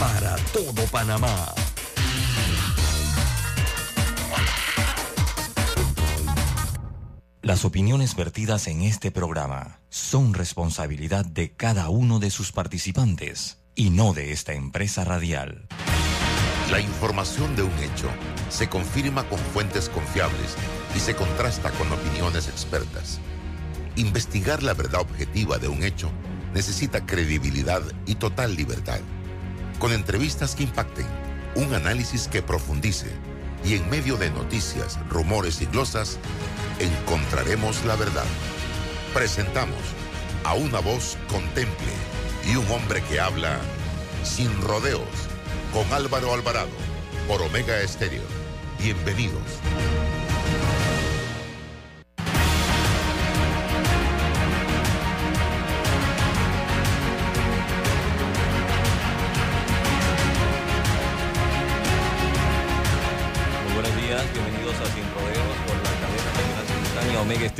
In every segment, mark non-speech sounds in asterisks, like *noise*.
para todo Panamá. Las opiniones vertidas en este programa son responsabilidad de cada uno de sus participantes y no de esta empresa radial. La información de un hecho se confirma con fuentes confiables y se contrasta con opiniones expertas. Investigar la verdad objetiva de un hecho necesita credibilidad y total libertad. Con entrevistas que impacten, un análisis que profundice y en medio de noticias, rumores y glosas, encontraremos la verdad. Presentamos a una voz contemple y un hombre que habla sin rodeos con Álvaro Alvarado por Omega Estéreo. Bienvenidos.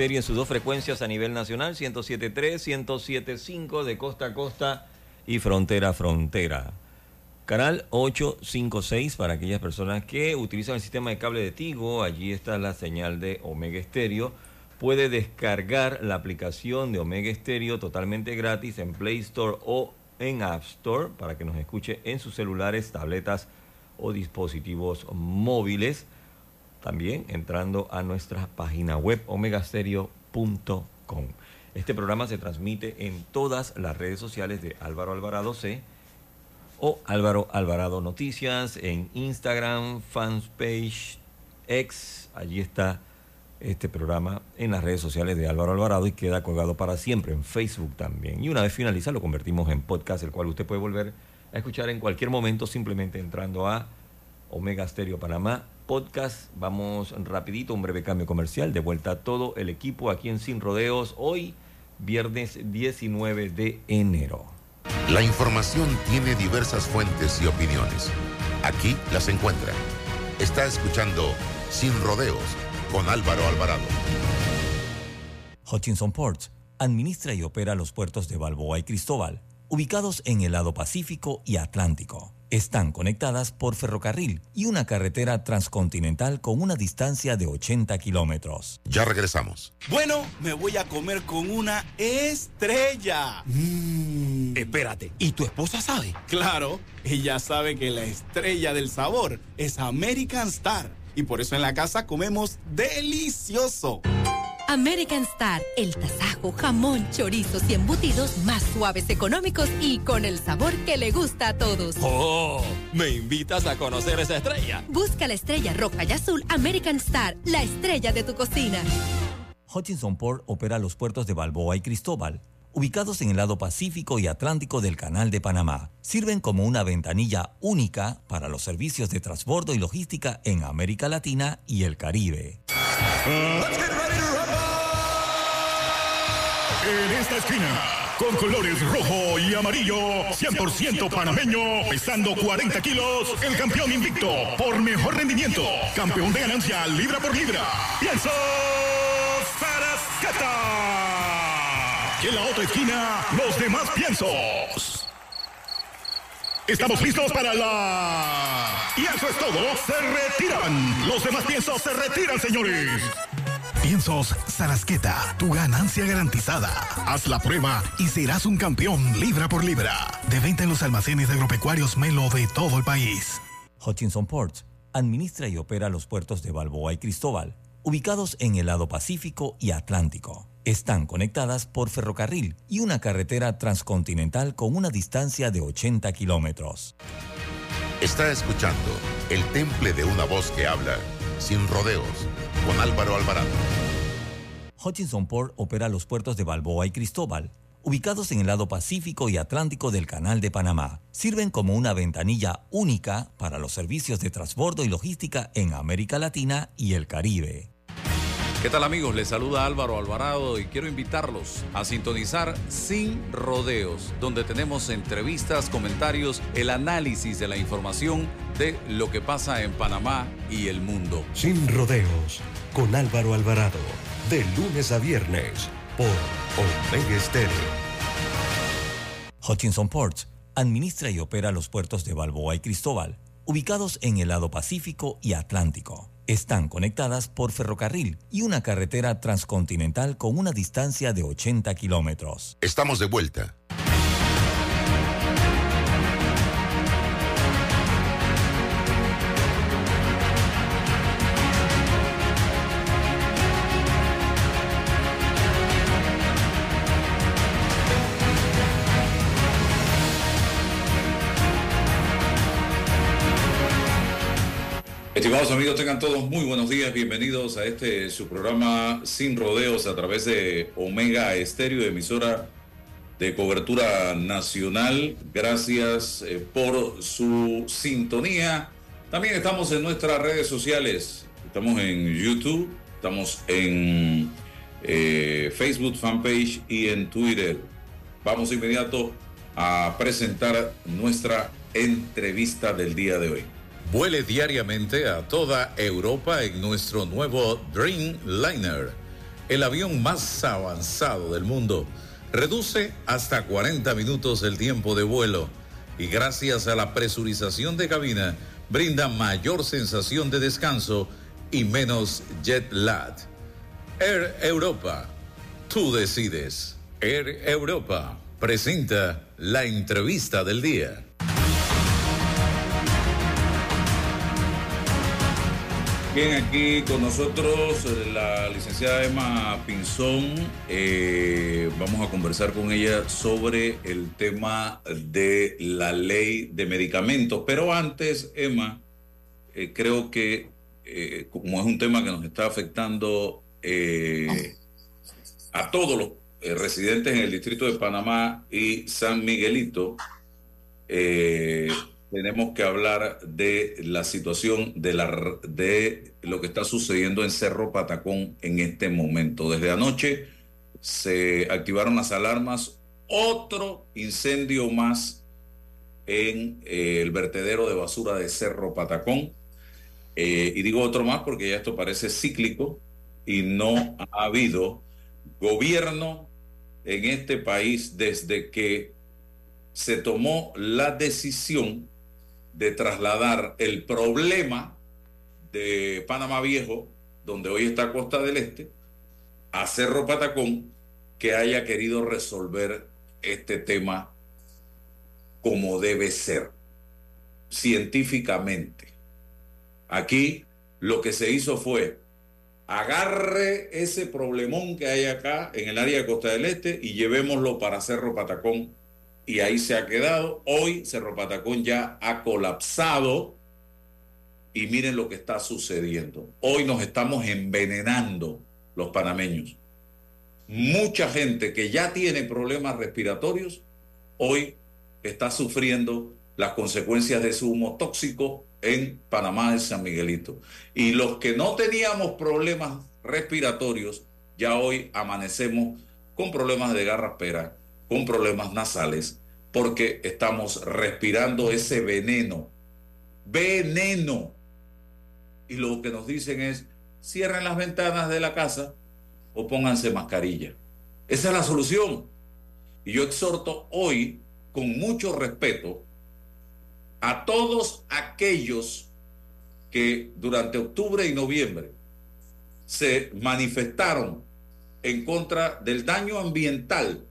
Estéreo en sus dos frecuencias a nivel nacional, 107.3, 107.5 de costa a costa y frontera a frontera. Canal 856 para aquellas personas que utilizan el sistema de cable de Tigo, allí está la señal de Omega Estéreo. Puede descargar la aplicación de Omega Estéreo totalmente gratis en Play Store o en App Store para que nos escuche en sus celulares, tabletas o dispositivos móviles. También entrando a nuestra página web omegastereo.com. Este programa se transmite en todas las redes sociales de Álvaro Alvarado C o Álvaro Alvarado Noticias en Instagram, fanpage, X. Allí está este programa en las redes sociales de Álvaro Alvarado y queda colgado para siempre en Facebook también. Y una vez finaliza lo convertimos en podcast, el cual usted puede volver a escuchar en cualquier momento simplemente entrando a Omega Stereo Panamá Podcast. Vamos rapidito, un breve cambio comercial. De vuelta a todo el equipo aquí en Sin Rodeos. Hoy, viernes 19 de enero. La información tiene diversas fuentes y opiniones. Aquí las encuentra. Está escuchando Sin Rodeos con Álvaro Alvarado. Hutchinson Ports administra y opera los puertos de Balboa y Cristóbal, ubicados en el lado Pacífico y Atlántico. Están conectadas por ferrocarril y una carretera transcontinental con una distancia de 80 kilómetros. Ya regresamos. Bueno, me voy a comer con una estrella. Mm. Espérate, ¿y tu esposa sabe? Claro, ella sabe que la estrella del sabor es American Star. Y por eso en la casa comemos delicioso. American Star, el tasajo, jamón, chorizos y embutidos más suaves, económicos y con el sabor que le gusta a todos. ¡Oh! ¿Me invitas a conocer esa estrella? Busca la estrella roja y azul American Star, la estrella de tu cocina. Hutchinson Port opera los puertos de Balboa y Cristóbal, ubicados en el lado Pacífico y Atlántico del Canal de Panamá. Sirven como una ventanilla única para los servicios de transbordo y logística en América Latina y el Caribe. En esta esquina, con colores rojo y amarillo, 100% panameño, pesando 40 kilos, el campeón invicto por mejor rendimiento, campeón de ganancia libra por libra, Pienso Sarascata. Y en la otra esquina, los demás piensos. Estamos listos para la... Y eso es todo, se retiran. Los demás piensos se retiran, señores. Piensos Sarasqueta, tu ganancia garantizada. Haz la prueba y serás un campeón libra por libra. De venta en los almacenes agropecuarios Melo de todo el país. Hutchinson Ports administra y opera los puertos de Balboa y Cristóbal, ubicados en el lado Pacífico y Atlántico. Están conectadas por ferrocarril y una carretera transcontinental con una distancia de 80 kilómetros. Está escuchando el temple de una voz que habla sin rodeos con Álvaro Alvarado. Hutchinson Port opera los puertos de Balboa y Cristóbal, ubicados en el lado Pacífico y Atlántico del Canal de Panamá. Sirven como una ventanilla única para los servicios de transbordo y logística en América Latina y el Caribe. ¿Qué tal amigos? Les saluda Álvaro Alvarado y quiero invitarlos a sintonizar Sin Rodeos, donde tenemos entrevistas, comentarios, el análisis de la información de lo que pasa en Panamá y el mundo. Sin rodeos, con Álvaro Alvarado, de lunes a viernes, por Omega Estéreo. Hutchinson Ports administra y opera los puertos de Balboa y Cristóbal, ubicados en el lado Pacífico y Atlántico. Están conectadas por ferrocarril y una carretera transcontinental con una distancia de 80 kilómetros. Estamos de vuelta. Estimados amigos, tengan todos muy buenos días. Bienvenidos a este su programa Sin Rodeos a través de Omega Estéreo, emisora de cobertura nacional. Gracias eh, por su sintonía. También estamos en nuestras redes sociales. Estamos en YouTube, estamos en eh, Facebook fanpage y en Twitter. Vamos inmediato a presentar nuestra entrevista del día de hoy. Vuele diariamente a toda Europa en nuestro nuevo Dreamliner, el avión más avanzado del mundo. Reduce hasta 40 minutos el tiempo de vuelo y gracias a la presurización de cabina brinda mayor sensación de descanso y menos jet lag. Air Europa, tú decides. Air Europa presenta la entrevista del día. Bien, aquí con nosotros eh, la licenciada Emma Pinzón. Eh, vamos a conversar con ella sobre el tema de la ley de medicamentos. Pero antes, Emma, eh, creo que como es un tema que nos está afectando a todos los residentes en el distrito de Panamá y San Miguelito, tenemos que hablar de la situación de, la, de lo que está sucediendo en Cerro Patacón en este momento. Desde anoche se activaron las alarmas, otro incendio más en eh, el vertedero de basura de Cerro Patacón. Eh, y digo otro más porque ya esto parece cíclico y no ha habido gobierno en este país desde que se tomó la decisión de trasladar el problema de Panamá Viejo, donde hoy está Costa del Este, a Cerro Patacón, que haya querido resolver este tema como debe ser, científicamente. Aquí lo que se hizo fue agarre ese problemón que hay acá en el área de Costa del Este y llevémoslo para Cerro Patacón y ahí se ha quedado. Hoy Cerro Patacón ya ha colapsado y miren lo que está sucediendo. Hoy nos estamos envenenando los panameños. Mucha gente que ya tiene problemas respiratorios, hoy está sufriendo las consecuencias de su humo tóxico en Panamá de San Miguelito. Y los que no teníamos problemas respiratorios, ya hoy amanecemos con problemas de garraspera, con problemas nasales, porque estamos respirando ese veneno. Veneno. Y lo que nos dicen es, cierren las ventanas de la casa o pónganse mascarilla. Esa es la solución. Y yo exhorto hoy, con mucho respeto, a todos aquellos que durante octubre y noviembre se manifestaron en contra del daño ambiental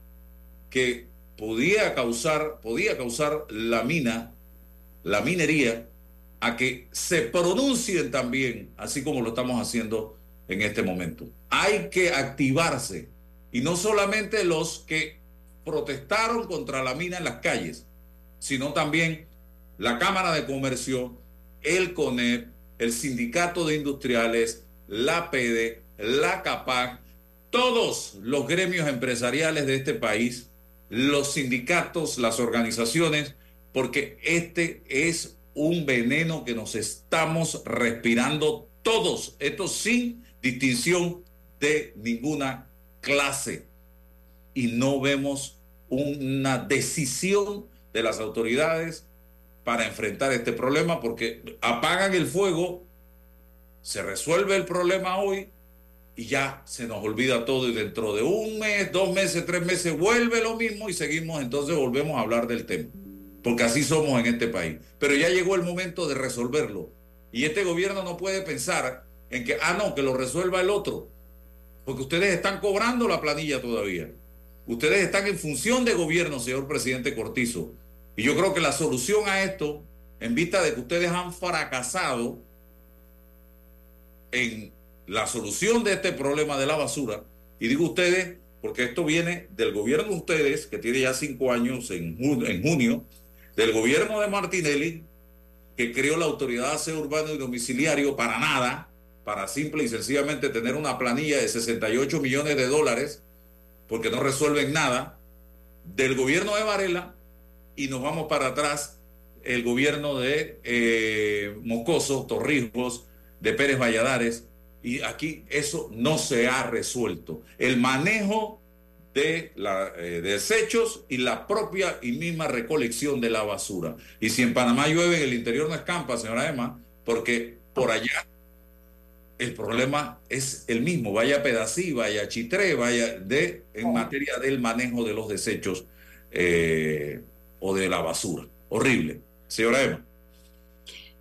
que podía causar, podía causar la mina, la minería, a que se pronuncien también, así como lo estamos haciendo en este momento. Hay que activarse, y no solamente los que protestaron contra la mina en las calles, sino también la Cámara de Comercio, el CONEP, el Sindicato de Industriales, la PEDE, la CAPAC, todos los gremios empresariales de este país los sindicatos, las organizaciones, porque este es un veneno que nos estamos respirando todos, esto sin distinción de ninguna clase. Y no vemos una decisión de las autoridades para enfrentar este problema porque apagan el fuego, se resuelve el problema hoy y ya se nos olvida todo y dentro de un mes, dos meses, tres meses vuelve lo mismo y seguimos, entonces volvemos a hablar del tema. Porque así somos en este país. Pero ya llegó el momento de resolverlo. Y este gobierno no puede pensar en que, ah, no, que lo resuelva el otro, porque ustedes están cobrando la planilla todavía. Ustedes están en función de gobierno, señor presidente Cortizo. Y yo creo que la solución a esto, en vista de que ustedes han fracasado en la solución de este problema de la basura, y digo ustedes, porque esto viene del gobierno de ustedes, que tiene ya cinco años en, junio, del gobierno de Martinelli, que creó la Autoridad de Aseo Urbano y Domiciliario para nada, para simple y sencillamente tener una planilla de 68 millones de dólares, porque no resuelven nada, del gobierno de Varela, y nos vamos para atrás, el gobierno de eh, Mocoso, Torrijos, de Pérez Valladares, y aquí eso no se ha resuelto. El manejo de, la, eh, desechos y la propia y misma recolección de la basura. Y si en Panamá llueve, en el interior no escampa, señora Emma, porque por allá el problema es el mismo, vaya Pedací, vaya Chitré, vaya de, en materia del manejo de los desechos eh, o de la basura. Horrible. Señora Emma.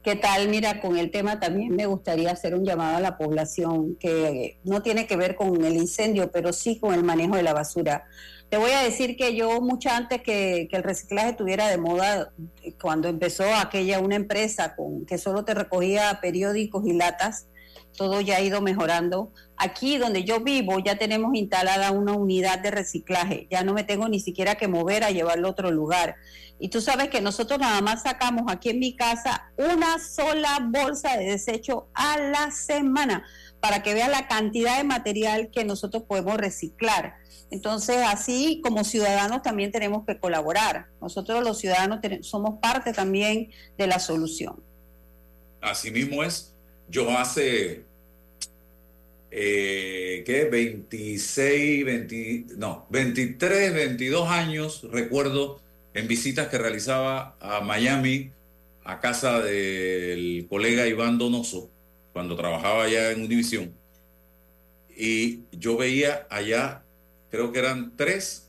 ¿Qué tal? Mira, con el tema también me gustaría hacer un llamado a la población que no tiene que ver con el incendio, pero sí con el manejo de la basura. Te voy a decir que yo mucho antes que, el reciclaje estuviera de moda, cuando empezó aquella una empresa con que solo te recogía periódicos y latas, todo ya ha ido mejorando. Aquí donde yo vivo ya tenemos instalada una unidad de reciclaje, ya no me tengo ni siquiera que mover a llevarlo a otro lugar. Y tú sabes que nosotros nada más sacamos aquí en mi casa una sola bolsa de desecho a la semana para que veas la cantidad de material que nosotros podemos reciclar. Entonces, así como ciudadanos también tenemos que colaborar. Nosotros los ciudadanos somos parte también de la solución. Así mismo es. Yo hace, eh, ¿qué? 26, 20, no, 23, 22 años, recuerdo, en visitas que realizaba a Miami, a casa del colega Iván Donoso, cuando trabajaba allá en Univisión. Y yo veía allá, creo que eran tres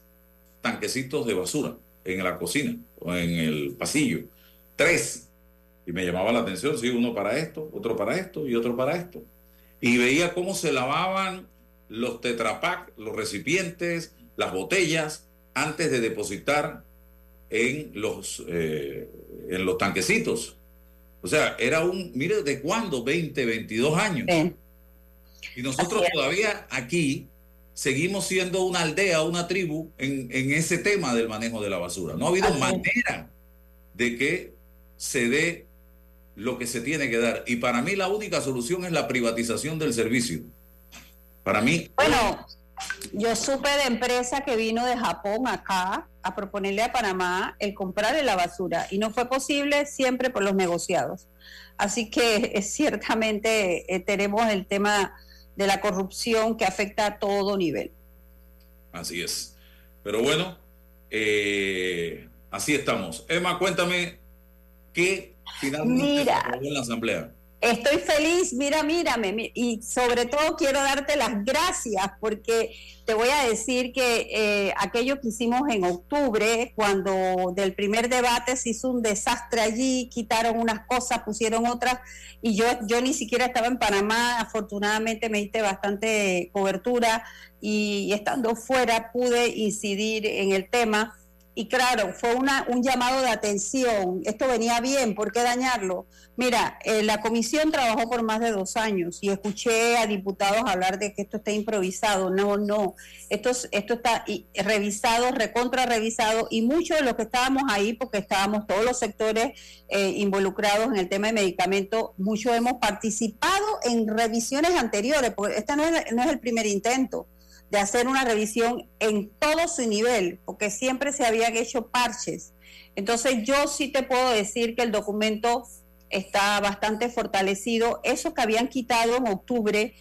tanquecitos de basura en la cocina o en el pasillo. Tres y me llamaba la atención, sí, uno para esto, otro para esto y otro para esto. Y veía cómo se lavaban los tetrapac, los recipientes, las botellas, antes de depositar en los, eh, en los tanquecitos. O sea, era un, mire, ¿de cuándo? 20, 22 años. Y nosotros todavía aquí seguimos siendo una aldea, una tribu en, en, ese tema del manejo de la basura. No ha habido manera de que se dé lo que se tiene que dar. Y para mí la única solución es la privatización del servicio. Para mí... Bueno, yo supe de empresa que vino de Japón acá a proponerle a Panamá el comprarle la basura y no fue posible siempre por los negociados. Así que *laughs* ciertamente eh, tenemos el tema de la corrupción que afecta a todo nivel. Así es. Pero bueno, eh, así estamos. Emma, cuéntame qué Mira, la asamblea. Estoy feliz, mira, mírame, y sobre todo quiero darte las gracias porque te voy a decir que eh, aquello que hicimos en octubre, cuando del primer debate se hizo un desastre allí, quitaron unas cosas, pusieron otras, y yo, yo ni siquiera estaba en Panamá, afortunadamente me diste bastante cobertura y estando fuera pude incidir en el tema y claro, fue una, un llamado de atención. Esto venía bien, ¿por qué dañarlo? Mira, eh, la comisión trabajó por más de dos años y escuché a diputados hablar de que esto está improvisado. No, no, esto, esto está revisado, recontra revisado y muchos de los que estábamos ahí, porque estábamos todos los sectores eh, involucrados en el tema de medicamentos, muchos hemos participado en revisiones anteriores, porque este no es, no es el primer intento de hacer una revisión en todo su nivel, porque siempre se habían hecho parches. Entonces yo sí te puedo decir que el documento está bastante fortalecido. Eso que habían quitado en octubre,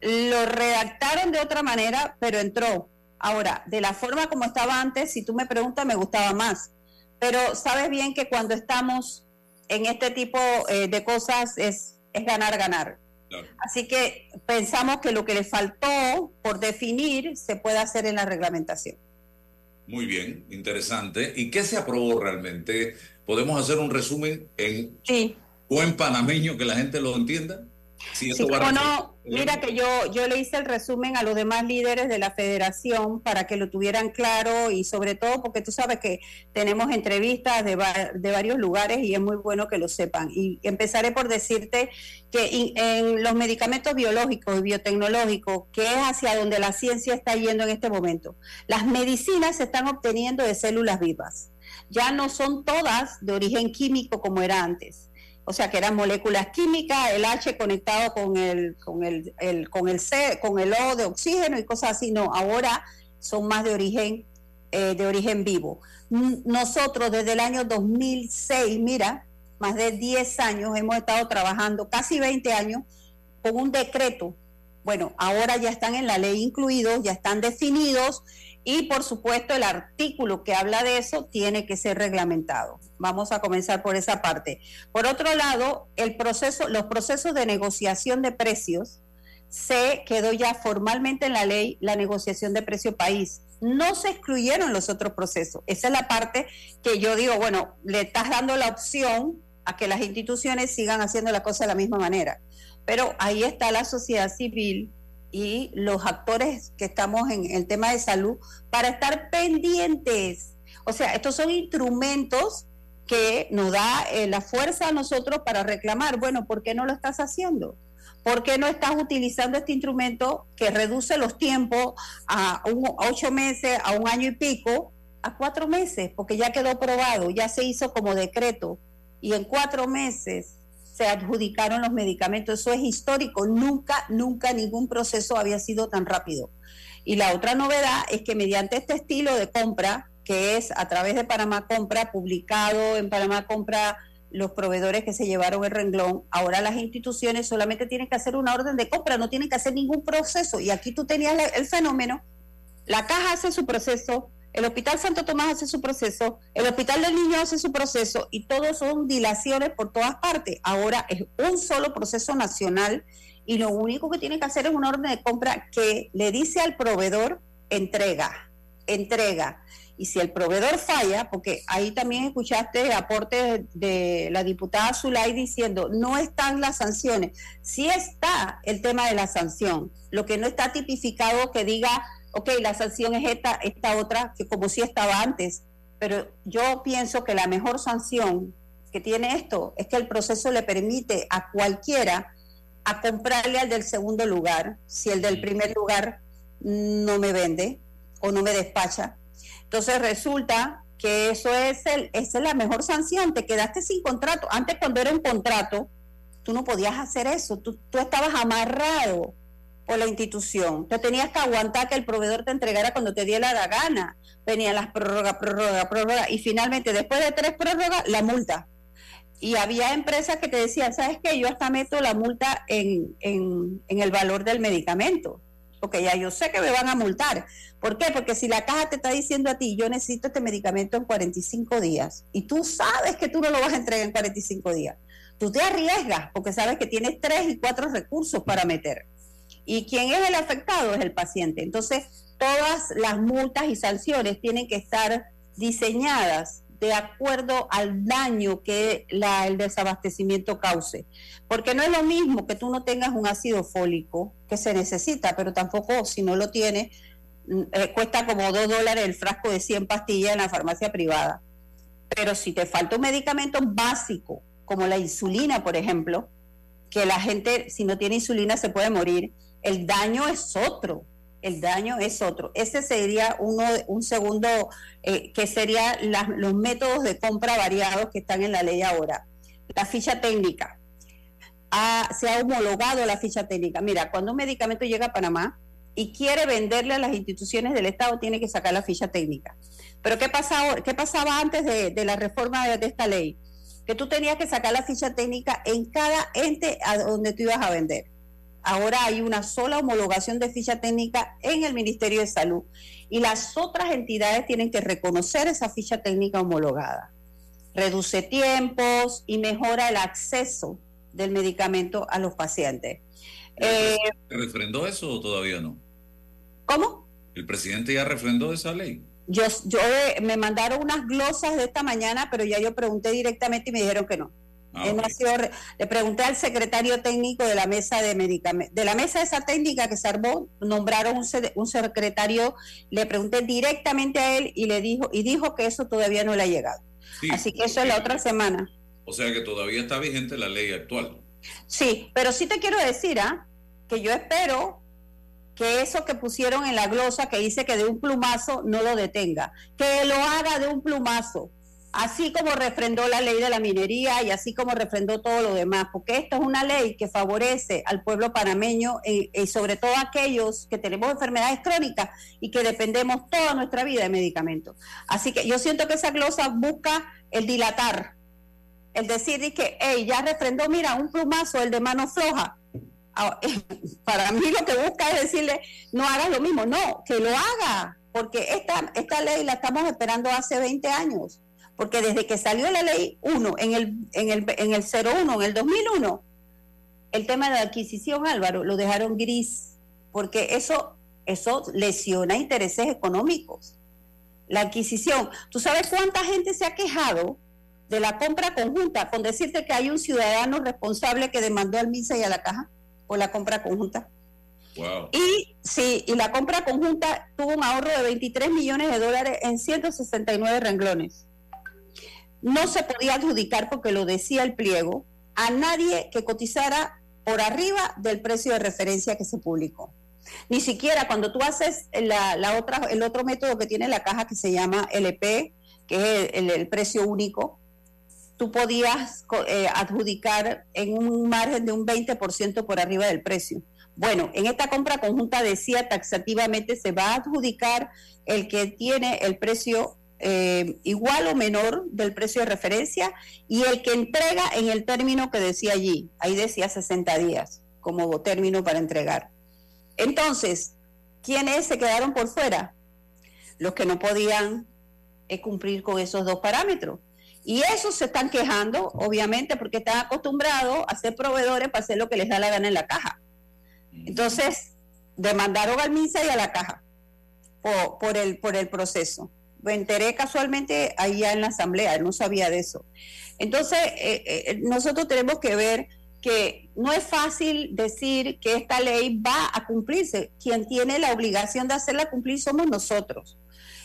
lo redactaron de otra manera, pero entró. Ahora, de la forma como estaba antes, si tú me preguntas, me gustaba más. Pero sabes bien que cuando estamos en este tipo eh, de cosas es, es ganar, ganar. Así que pensamos que lo que le faltó por definir se puede hacer en la reglamentación. Muy bien, interesante. ¿Y qué se aprobó realmente? ¿Podemos hacer un resumen en buen panameño que la gente lo entienda? Sí, no, mira que yo, yo le hice el resumen a los demás líderes de la federación para que lo tuvieran claro y sobre todo porque tú sabes que tenemos entrevistas de, de varios lugares y es muy bueno que lo sepan. Y empezaré por decirte que en los medicamentos biológicos y biotecnológicos, que es hacia donde la ciencia está yendo en este momento, las medicinas se están obteniendo de células vivas. Ya no son todas de origen químico como era antes o sea que eran moléculas químicas, el H conectado con el, con el, con el C, con el O de oxígeno y cosas así, no, ahora son más de origen, eh, de origen vivo. Nosotros desde el año 2006, mira, más de 10 años hemos estado trabajando, casi 20 años, con un decreto. Bueno, ahora ya están en la ley incluidos, ya están definidos y por supuesto el artículo que habla de eso tiene que ser reglamentado. Vamos a comenzar por esa parte. Por otro lado, el proceso, los procesos de negociación de precios se quedó ya formalmente en la ley la negociación de precio país. No se excluyeron los otros procesos. Esa es la parte que yo digo, bueno, le estás dando la opción a que las instituciones sigan haciendo la cosa de la misma manera. Pero ahí está la sociedad civil y los actores que estamos en el tema de salud para estar pendientes. O sea, estos son instrumentos que nos da eh, la fuerza a nosotros para reclamar, bueno, ¿por qué no lo estás haciendo? ¿Por qué no estás utilizando este instrumento que reduce los tiempos a, a ocho meses, a un año y pico, a cuatro meses? Porque ya quedó probado, ya se hizo como decreto. Y en cuatro meses se adjudicaron los medicamentos. Eso es histórico. Nunca, nunca ningún proceso había sido tan rápido. Y la otra novedad es que mediante este estilo de compra, que es a través de Panamá Compra, publicado en Panamá Compra los proveedores que se llevaron el renglón, ahora las instituciones solamente tienen que hacer una orden de compra, no tienen que hacer ningún proceso. Y aquí tú tenías el fenómeno, la caja hace su proceso, el Hospital Santo Tomás hace su proceso, el Hospital del Niño hace su proceso y todos son dilaciones por todas partes. Ahora es un solo proceso nacional y lo único que tiene que hacer es una orden de compra que le dice al proveedor entrega, entrega. Y si el proveedor falla, porque ahí también escuchaste aportes de la diputada Zulay diciendo, no están las sanciones. Sí está el tema de la sanción. Lo que no está tipificado que diga ok, la sanción es esta, esta otra, que como si estaba antes, pero yo pienso que la mejor sanción que tiene esto es que el proceso le permite a cualquiera a comprarle al del segundo lugar, si el del primer lugar no me vende o no me despacha. Entonces resulta que eso es, el, esa es la mejor sanción, te quedaste sin contrato. Antes cuando era un contrato, tú no podías hacer eso, tú, tú estabas amarrado o la institución. Te tenías que aguantar que el proveedor te entregara cuando te diera la gana. Venían las prórrogas, prórrogas, prórrogas. Y finalmente, después de tres prórrogas, la multa. Y había empresas que te decían, ¿sabes qué? Yo hasta meto la multa en, en, en el valor del medicamento. Porque ya yo sé que me van a multar. ¿Por qué? Porque si la caja te está diciendo a ti, yo necesito este medicamento en 45 días, y tú sabes que tú no lo vas a entregar en 45 días, tú te arriesgas porque sabes que tienes tres y cuatro recursos para meter. Y quien es el afectado es el paciente. Entonces, todas las multas y sanciones tienen que estar diseñadas de acuerdo al daño que el desabastecimiento cause. Porque no es lo mismo que tú no tengas un ácido fólico, que se necesita, pero tampoco si no lo tienes, mm, eh, cuesta como dos dólares el frasco de 100 pastillas en la farmacia privada. Pero si te falta un medicamento básico, como la insulina, por ejemplo, que la gente, si no tiene insulina, se puede morir, el daño es otro, el daño es otro. Ese sería uno, un segundo, eh, que serían los métodos de compra variados que están en la ley ahora. La ficha técnica. se ha homologado la ficha técnica. Mira, cuando un medicamento llega a Panamá y quiere venderle a las instituciones del Estado, tiene que sacar la ficha técnica. Pero ¿qué, pasaba, qué pasaba antes de, la reforma de, de esta ley? Que tú tenías que sacar la ficha técnica en cada ente a donde tú ibas a vender. Ahora hay una sola homologación de ficha técnica en el Ministerio de Salud y las otras entidades tienen que reconocer esa ficha técnica homologada. Reduce tiempos y mejora el acceso del medicamento a los pacientes. ¿Se eh, refrendó eso o todavía no? ¿Cómo? ¿El presidente ya refrendó esa ley? Yo, yo eh, me mandaron unas glosas de esta mañana, pero ya yo pregunté directamente y me dijeron que no. Ah, le pregunté al secretario técnico de la mesa de medicamentos, de la mesa de esa técnica que se armó, nombraron un, un, secretario, le pregunté directamente a él y le dijo, y dijo que eso todavía no le ha llegado. Así que eso es la otra semana. O sea que todavía está vigente la ley actual. Sí, pero sí te quiero decir, ¿ah? que yo espero que eso que pusieron en la glosa que dice que de un plumazo no lo detenga, que lo haga de un plumazo, así como refrendó la ley de la minería y así como refrendó todo lo demás, porque esto es una ley que favorece al pueblo panameño y, sobre todo a aquellos que tenemos enfermedades crónicas y que dependemos toda nuestra vida de medicamentos. Así que yo siento que esa glosa busca el dilatar, el decir que, hey, ya refrendó, mira, un plumazo, el de mano floja, Ah, *laughs* para mí lo que busca es decirle, no hagas lo mismo, no, que lo haga, porque esta, esta ley la estamos esperando hace 20 años, porque desde que salió la ley 1 en el, en el, en el 01, en el 2001, el tema de la adquisición, Álvaro, lo dejaron gris, porque eso, eso lesiona intereses económicos. La adquisición, ¿tú sabes cuánta gente se ha quejado de la compra conjunta con decirte que hay un ciudadano responsable que demandó al MISA y a la caja? o la compra conjunta. Y sí, y la compra conjunta tuvo un ahorro de 23 millones de dólares en 169 renglones. No se podía adjudicar porque lo decía el pliego a nadie que cotizara por arriba del precio de referencia que se publicó. Ni siquiera cuando tú haces la, otra, el otro método que tiene la caja que se llama LP, que es el precio único, tú podías eh, adjudicar en un margen de un 20% por arriba del precio. Bueno, en esta compra conjunta decía taxativamente se va a adjudicar el que tiene el precio eh, igual o menor del precio de referencia y el que entrega en el término que decía allí. Ahí decía 60 días como término para entregar. Entonces, ¿quiénes se quedaron por fuera? Los que no podían eh, cumplir con esos dos parámetros. Y esos se están quejando, obviamente, porque están acostumbrados a ser proveedores para hacer lo que les da la gana en la caja. Entonces, demandaron al MINSA y a la caja por, el, por el proceso. Me enteré casualmente allá en la asamblea, no sabía de eso. Entonces, eh, eh, nosotros tenemos que ver que no es fácil decir que esta ley va a cumplirse. Quien tiene la obligación de hacerla cumplir somos nosotros.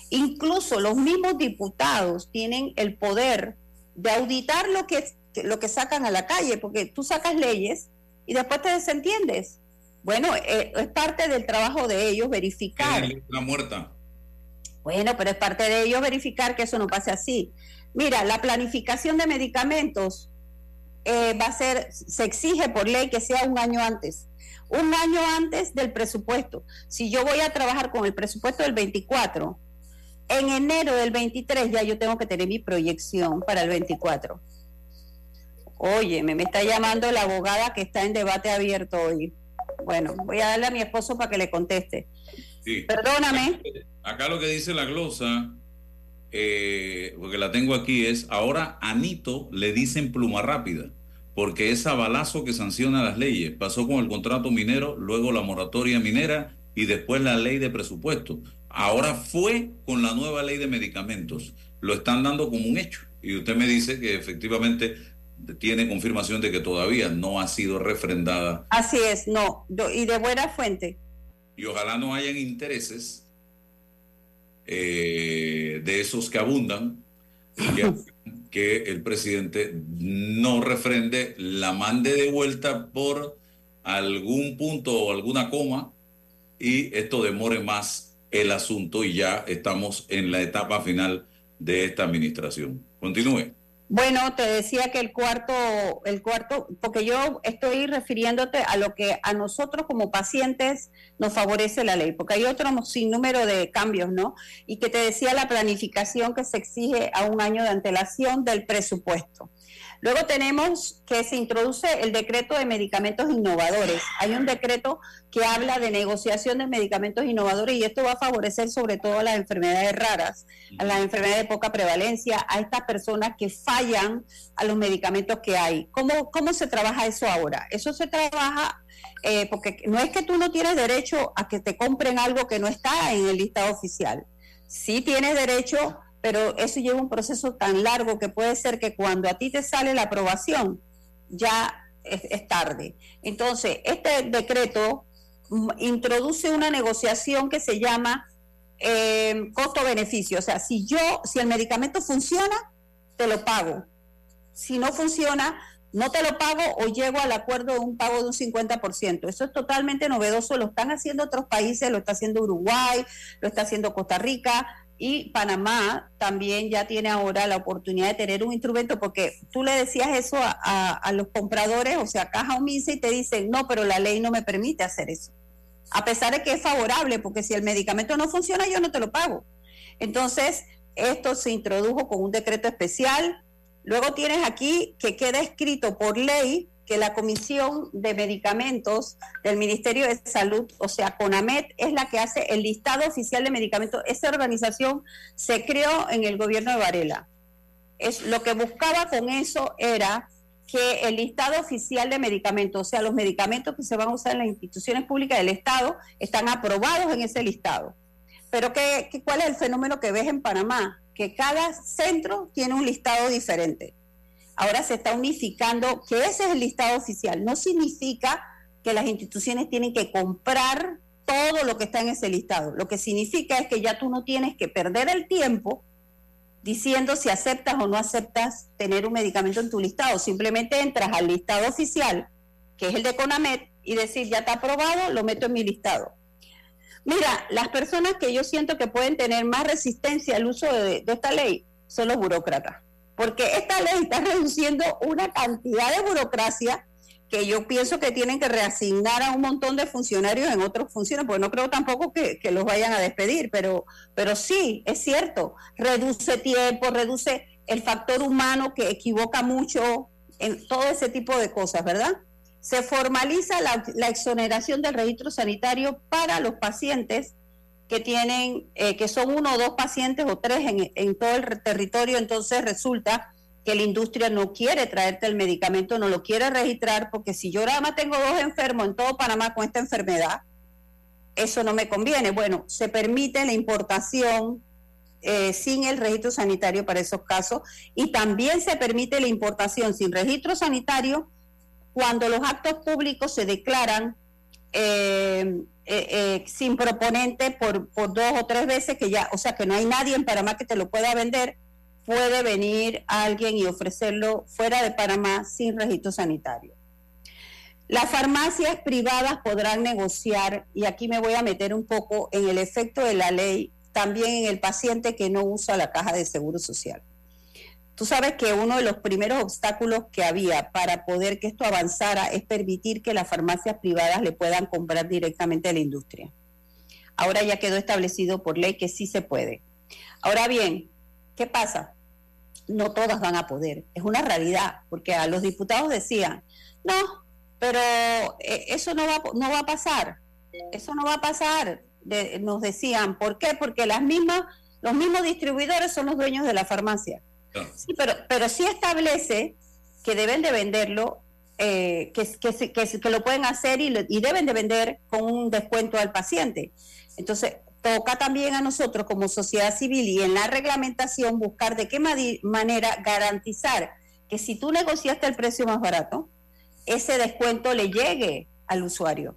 Incluso los mismos diputados tienen el poder de auditar lo que, lo que sacan a la calle, porque tú sacas leyes y después te desentiendes. Bueno, eh, es parte del trabajo de ellos verificar. La muerta. Bueno, pero es parte de ellos verificar que eso no pase así. Mira, la planificación de medicamentos eh, va a ser, se exige por ley que sea un año antes. Un año antes del presupuesto. Si yo voy a trabajar con el presupuesto del 24, en enero del 23 ya yo tengo que tener mi proyección para el 24. Oye, me, está llamando la abogada que está en debate abierto hoy. Bueno, voy a darle a mi esposo para que le conteste. Perdóname. Acá lo que dice la glosa, eh, porque la tengo aquí, es ahora a Anito le dicen pluma rápida, porque es a balazo que sanciona las leyes. Pasó con el contrato minero, luego la moratoria minera y después la ley de presupuesto. Ahora fue con la nueva ley de medicamentos. Lo están dando como un hecho. Y usted me dice que efectivamente tiene confirmación de que todavía no ha sido refrendada. Así es, no. Y de buena fuente. Y ojalá no hayan intereses eh, de esos que abundan, que, que el presidente no refrende, la mande de vuelta por algún punto o alguna coma y esto demore más el asunto y ya estamos en la etapa final de esta administración. Continúe. Bueno, te decía que el cuarto, el cuarto, porque yo estoy refiriéndote a lo que a nosotros como pacientes nos favorece la ley, porque hay otro sinnúmero de cambios, ¿no? Y que te decía la planificación que se exige a un año de antelación del presupuesto. Luego tenemos que se introduce el decreto de medicamentos innovadores. Hay un decreto que habla de negociación de medicamentos innovadores y esto va a favorecer sobre todo a las enfermedades raras, a las enfermedades de poca prevalencia, a estas personas que fallan a los medicamentos que hay. ¿Cómo, cómo se trabaja eso ahora? Eso se trabaja eh, porque no es que tú no tienes derecho a que te compren algo que no está en el listado oficial sí tienes derecho, pero eso lleva un proceso tan largo que puede ser que cuando a ti te sale la aprobación, ya es, tarde. Entonces, este decreto mm, introduce una negociación que se llama eh, costo-beneficio. O sea, si yo, si el medicamento funciona, te lo pago. Si no funciona, no te lo pago o llego al acuerdo de un pago de un 50%. Eso es totalmente novedoso, lo están haciendo otros países, lo está haciendo Uruguay, lo está haciendo Costa Rica y Panamá también ya tiene ahora la oportunidad de tener un instrumento porque tú le decías eso a, los compradores, o sea, caja o y te dicen, no, pero la ley no me permite hacer eso. A pesar de que es favorable, porque si el medicamento no funciona, yo no te lo pago. Entonces, esto se introdujo con un decreto especial Luego tienes aquí que queda escrito por ley que la Comisión de Medicamentos del Ministerio de Salud, o sea, CONAMED, es la que hace el listado oficial de medicamentos. Esa organización se creó en el gobierno de Varela. Es, lo que buscaba con eso era que el listado oficial de medicamentos, o sea, los medicamentos que se van a usar en las instituciones públicas del Estado, están aprobados en ese listado. Pero ¿qué, cuál es el fenómeno que ves en Panamá? que cada centro tiene un listado diferente. Ahora se está unificando que ese es el listado oficial. No significa que las instituciones tienen que comprar todo lo que está en ese listado. Lo que significa es que ya tú no tienes que perder el tiempo diciendo si aceptas o no aceptas tener un medicamento en tu listado. Simplemente entras al listado oficial, que es el de CONAMED, y decir, ya está aprobado, lo meto en mi listado. Mira, las personas que yo siento que pueden tener más resistencia al uso de, esta ley son los burócratas, porque esta ley está reduciendo una cantidad de burocracia que yo pienso que tienen que reasignar a un montón de funcionarios en otras funciones, porque no creo tampoco que, los vayan a despedir, pero, pero sí, es cierto, reduce tiempo, reduce el factor humano que equivoca mucho en todo ese tipo de cosas, ¿verdad? se formaliza la, exoneración del registro sanitario para los pacientes que tienen, eh, que son uno o dos pacientes o tres en, todo el territorio, entonces resulta que la industria no quiere traerte el medicamento, no lo quiere registrar, porque si yo nada más tengo dos enfermos en todo Panamá con esta enfermedad, eso no me conviene. Bueno, se permite la importación eh, sin el registro sanitario para esos casos y también se permite la importación sin registro sanitario cuando los actos públicos se declaran eh, eh, eh, sin proponente por, por dos o tres veces, que ya, o sea, que no hay nadie en Panamá que te lo pueda vender, puede venir alguien y ofrecerlo fuera de Panamá sin registro sanitario. Las farmacias privadas podrán negociar, y aquí me voy a meter un poco en el efecto de la ley, también en el paciente que no usa la caja de seguro social. Tú sabes que uno de los primeros obstáculos que había para poder que esto avanzara es permitir que las farmacias privadas le puedan comprar directamente a la industria. Ahora ya quedó establecido por ley que sí se puede. Ahora bien, ¿qué pasa? No todas van a poder. Es una realidad, porque a los diputados decían, no, pero eh, eso no va, no va a pasar. Eso no va a pasar. nos decían, ¿por qué? Porque las mismas, los mismos distribuidores son los dueños de la farmacia. Sí, pero, pero sí establece que deben de venderlo, eh, que, que, que, lo pueden hacer y, y deben de vender con un descuento al paciente. Entonces, toca también a nosotros como sociedad civil y en la reglamentación buscar de qué manera garantizar que si tú negociaste el precio más barato, ese descuento le llegue al usuario.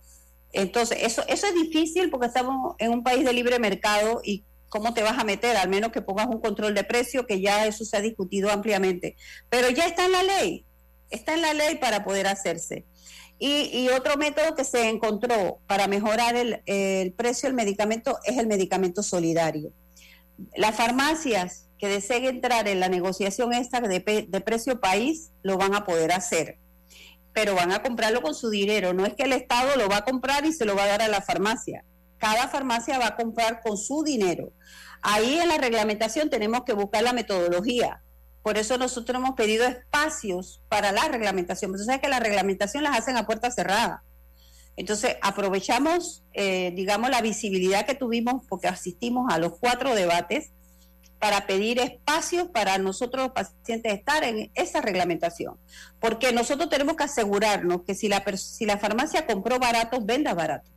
Entonces, eso, eso es difícil porque estamos en un país de libre mercado y cómo te vas a meter, al menos que pongas un control de precio, que ya eso se ha discutido ampliamente. Pero ya está en la ley, está en la ley para poder hacerse. Y, otro método que se encontró para mejorar el, precio del medicamento es el medicamento solidario. Las farmacias que deseen entrar en la negociación esta de, de precio país lo van a poder hacer pero van a comprarlo con su dinero. No es que el Estado lo va a comprar y se lo va a dar a la farmacia cada farmacia va a comprar con su dinero. Ahí en la reglamentación tenemos que buscar la metodología. Por eso nosotros hemos pedido espacios para la reglamentación. Sabes que la reglamentación las hacen a puerta cerrada. Entonces, aprovechamos, eh, digamos, la visibilidad que tuvimos porque asistimos a los cuatro debates para pedir espacios para nosotros los pacientes estar en esa reglamentación. Porque nosotros tenemos que asegurarnos que si la farmacia compró barato, venda barato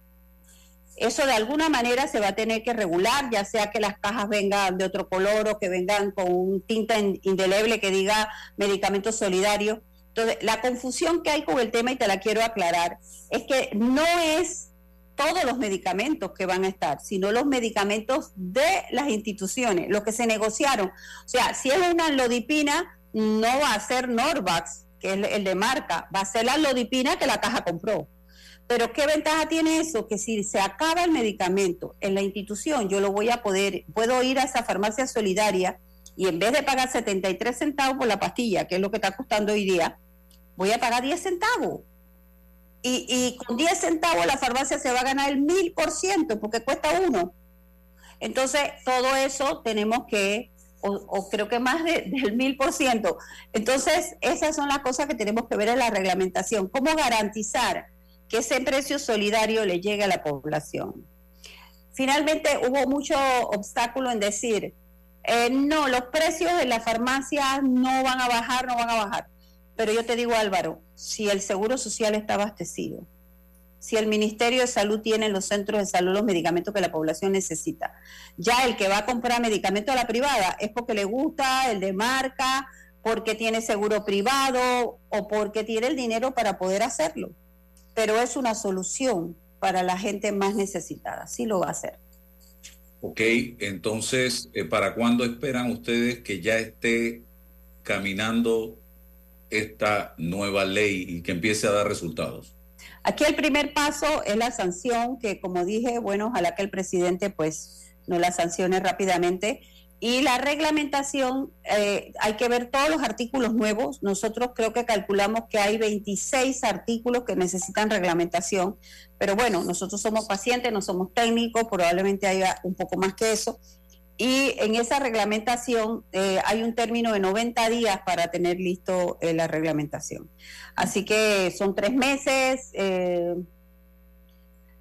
Eso de alguna manera se va a tener que regular, ya sea que las cajas vengan de otro color o que vengan con un tinta indeleble que diga medicamento solidario. Entonces, la confusión que hay con el tema, y te la quiero aclarar, es que no es todos los medicamentos que van a estar, sino los medicamentos de las instituciones, los que se negociaron. O sea, si es una lodipina, no va a ser Norvax, que es el de marca, va a ser la lodipina que la caja compró. Pero ¿qué ventaja tiene eso? Que si se acaba el medicamento en la institución, yo lo voy a poder, puedo ir a esa farmacia solidaria y en vez de pagar 73 centavos por la pastilla, que es lo que está costando hoy día, voy a pagar 10 centavos. Y, con 10 centavos la farmacia se va a ganar el mil por ciento porque cuesta uno. Entonces, todo eso tenemos que, o, creo que más del mil por ciento. Entonces, esas son las cosas que tenemos que ver en la reglamentación. ¿Cómo garantizar que ese precio solidario le llegue a la población? Finalmente, hubo mucho obstáculo en decir, eh, no, los precios de la farmacia no van a bajar, no van a bajar. Pero yo te digo, Álvaro, si el Seguro Social está abastecido, si el Ministerio de Salud tiene en los centros de salud los medicamentos que la población necesita, ya el que va a comprar medicamento a la privada es porque le gusta, el de marca, porque tiene seguro privado o porque tiene el dinero para poder hacerlo. Pero es una solución para la gente más necesitada, sí lo va a hacer. Ok, entonces, eh, ¿para cuándo esperan ustedes que ya esté caminando esta nueva ley y que empiece a dar resultados? Aquí el primer paso es la sanción, que como dije, bueno, ojalá que el presidente pues no la sancione rápidamente. Y la reglamentación, eh, hay que ver todos los artículos nuevos. Nosotros creo que calculamos que hay 26 artículos que necesitan reglamentación, pero bueno, nosotros somos pacientes, no somos técnicos, probablemente haya un poco más que eso. Y en esa reglamentación eh, hay un término de 90 días para tener listo eh, la reglamentación. Así que son tres meses.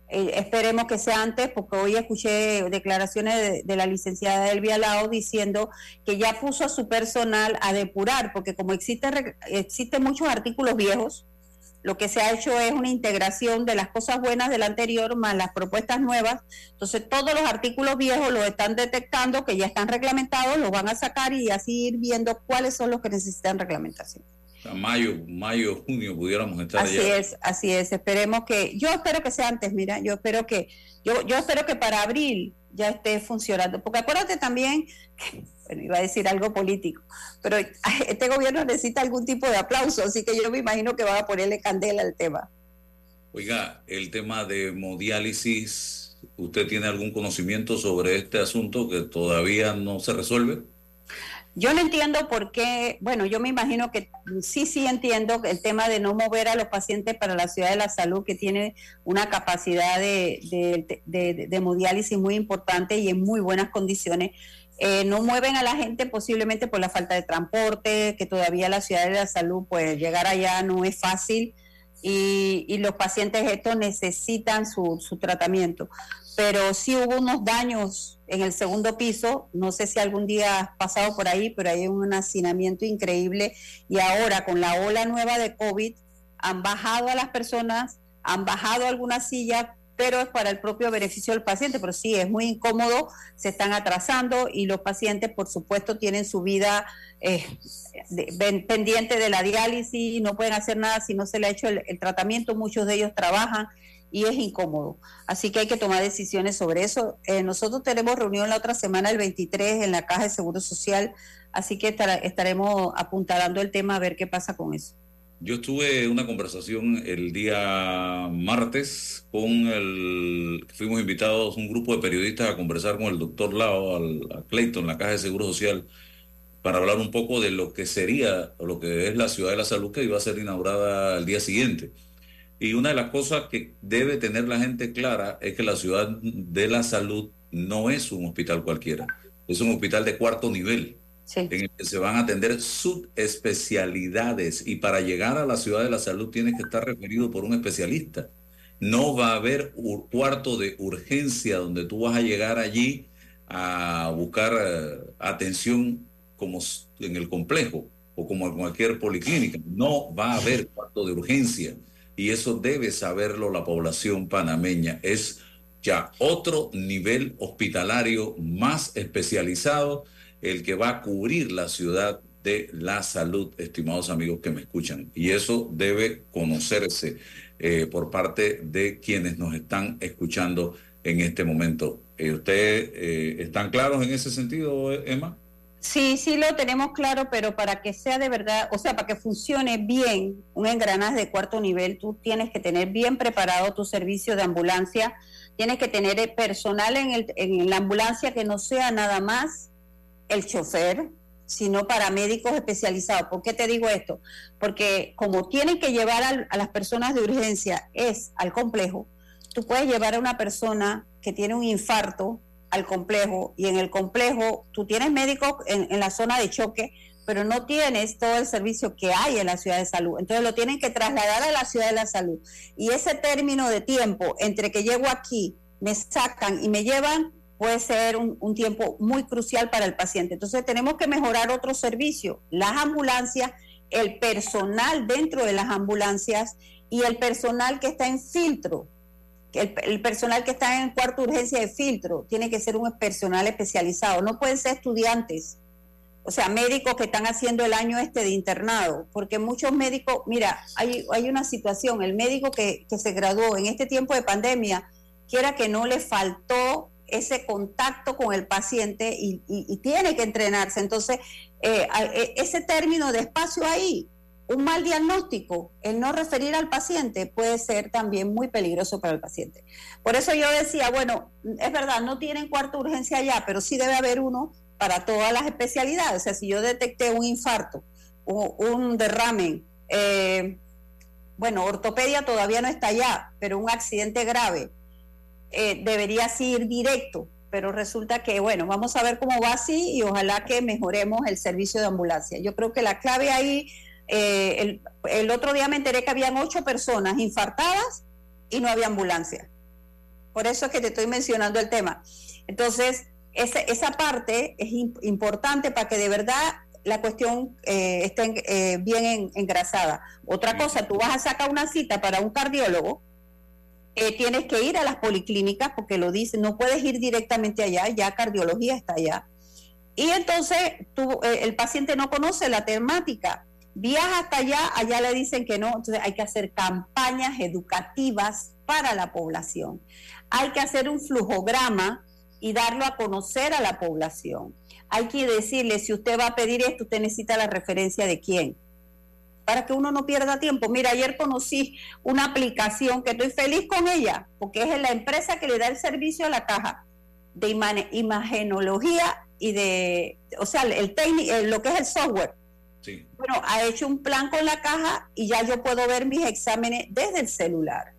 Eh, esperemos que sea antes, porque hoy escuché declaraciones de, la licenciada Elvia Lao diciendo que ya puso a su personal a depurar, porque como existe, existen muchos artículos viejos, lo que se ha hecho es una integración de las cosas buenas del anterior más las propuestas nuevas. Entonces todos los artículos viejos los están detectando, que ya están reglamentados, los van a sacar y así ir viendo cuáles son los que necesitan reglamentación. Mayo, mayo, junio pudiéramos estar Así es, así es. Esperemos que, yo espero que sea antes, mira, yo espero que, yo, yo espero que para abril ya esté funcionando. Porque acuérdate también que bueno, iba a decir algo político, pero *laughs* este gobierno necesita algún tipo de aplauso, así que yo me imagino que va a ponerle candela al tema. Oiga, el tema de hemodiálisis, ¿usted tiene algún conocimiento sobre este asunto que todavía no se resuelve? Yo no entiendo por qué, bueno, yo me imagino que sí, sí entiendo el tema de no mover a los pacientes para la ciudad de la salud, que tiene una capacidad de, de, hemodiálisis muy importante y en muy buenas condiciones. Eh, no mueven a la gente posiblemente por la falta de transporte, que todavía la ciudad de la salud, pues llegar allá no es fácil y, los pacientes estos necesitan su, su, tratamiento. Pero sí hubo unos daños en el segundo piso, no sé si algún día has pasado por ahí, pero hay un hacinamiento increíble. Y ahora con la ola nueva de COVID han bajado a las personas, han bajado algunas sillas, pero es para el propio beneficio del paciente, pero sí, es muy incómodo, se están atrasando y los pacientes, por supuesto, tienen su vida eh, pendiente de la diálisis, no pueden hacer nada si no se le ha hecho el, tratamiento, muchos de ellos trabajan y es incómodo. Así que hay que tomar decisiones sobre eso. Eh, nosotros tenemos reunión la otra semana, el 23, en la Caja de Seguro Social, así que estaremos apuntalando el tema a ver qué pasa con eso. Yo tuve una conversación el día martes con el. Fuimos invitados un grupo de periodistas a conversar con el doctor Lao, al, a Clayton, la Caja de Seguro Social, para hablar un poco de lo que sería, o lo que es la Ciudad de la Salud, que iba a ser inaugurada el día siguiente. Y una de las cosas que debe tener la gente clara es que la Ciudad de la Salud no es un hospital cualquiera, es un hospital de cuarto nivel en el que se van a atender subespecialidades y para llegar a la ciudad de la salud tienes que estar referido por un especialista. No va a haber un cuarto de urgencia donde tú vas a llegar allí a buscar eh, atención como en el complejo o como en cualquier policlínica. No va a haber cuarto de urgencia y eso debe saberlo la población panameña. Es ya otro nivel hospitalario más especializado, el que va a cubrir la ciudad de la salud, estimados amigos que me escuchan. Y eso debe conocerse eh, por parte de quienes nos están escuchando en este momento. Eh, ¿Ustedes eh, están claros en ese sentido, Emma? Sí, sí lo tenemos claro, pero para que sea de verdad, o sea, para que funcione bien un engranaje de cuarto nivel, tú tienes que tener bien preparado tu servicio de ambulancia, tienes que tener personal en, el, en la ambulancia que no sea nada más el chofer, sino para médicos especializados. ¿Por qué te digo esto? Porque como tienen que llevar a las personas de urgencia es al complejo, tú puedes llevar a una persona que tiene un infarto al complejo y en el complejo tú tienes médicos en, la zona de choque, pero no tienes todo el servicio que hay en la ciudad de salud. Entonces lo tienen que trasladar a la ciudad de la salud. Y ese término de tiempo entre que llego aquí, me sacan y me llevan, puede ser un, tiempo muy crucial para el paciente. Entonces tenemos que mejorar otro servicio, las ambulancias, el personal dentro de las ambulancias y el personal que está en filtro el, personal que está en cuarto urgencia de filtro tiene que ser un personal especializado, no pueden ser estudiantes, o sea, médicos que están haciendo el año este de internado, porque muchos médicos, mira, hay, hay una situación, el médico que, se graduó en este tiempo de pandemia, quiera que no le faltó ese contacto con el paciente y, tiene que entrenarse. Entonces, eh, eh, ese término de espacio ahí un mal diagnóstico, el no referir al paciente puede ser también muy peligroso para el paciente. Por eso yo decía, bueno, es verdad, no tienen cuarto urgencia ya, pero sí debe haber uno para todas las especialidades. O sea, si yo detecté un infarto, o un derrame, eh, bueno, ortopedia todavía no está allá, pero un accidente grave, eh, debería ir directo. Pero resulta que, bueno, vamos a ver cómo va así y ojalá que mejoremos el servicio de ambulancia. Yo creo que la clave ahí eh, el, otro día me enteré que habían ocho personas infartadas y no había ambulancia. Por eso es que te estoy mencionando el tema. Entonces, esa parte es importante para que de verdad la cuestión eh, esté eh, bien engrasada. Otra cosa, tú vas a sacar una cita para un cardiólogo, tienes que ir a las policlínicas porque lo dicen, no puedes ir directamente allá, ya cardiología está allá. Y entonces tú, el paciente no conoce la temática viaja hasta allá, allá le dicen que no, entonces hay que hacer campañas educativas para la población. Hay que hacer un flujograma y darlo a conocer a la población. Hay que decirle, si usted va a pedir esto, usted necesita la referencia de quién. Para que uno no pierda tiempo. Mira, ayer conocí una aplicación que estoy feliz con ella, porque es la empresa que le da el servicio a la caja de imagenología y de, o sea, el técnico, lo que es el software bueno, ha hecho un plan con la caja y ya yo puedo ver mis exámenes desde el celular.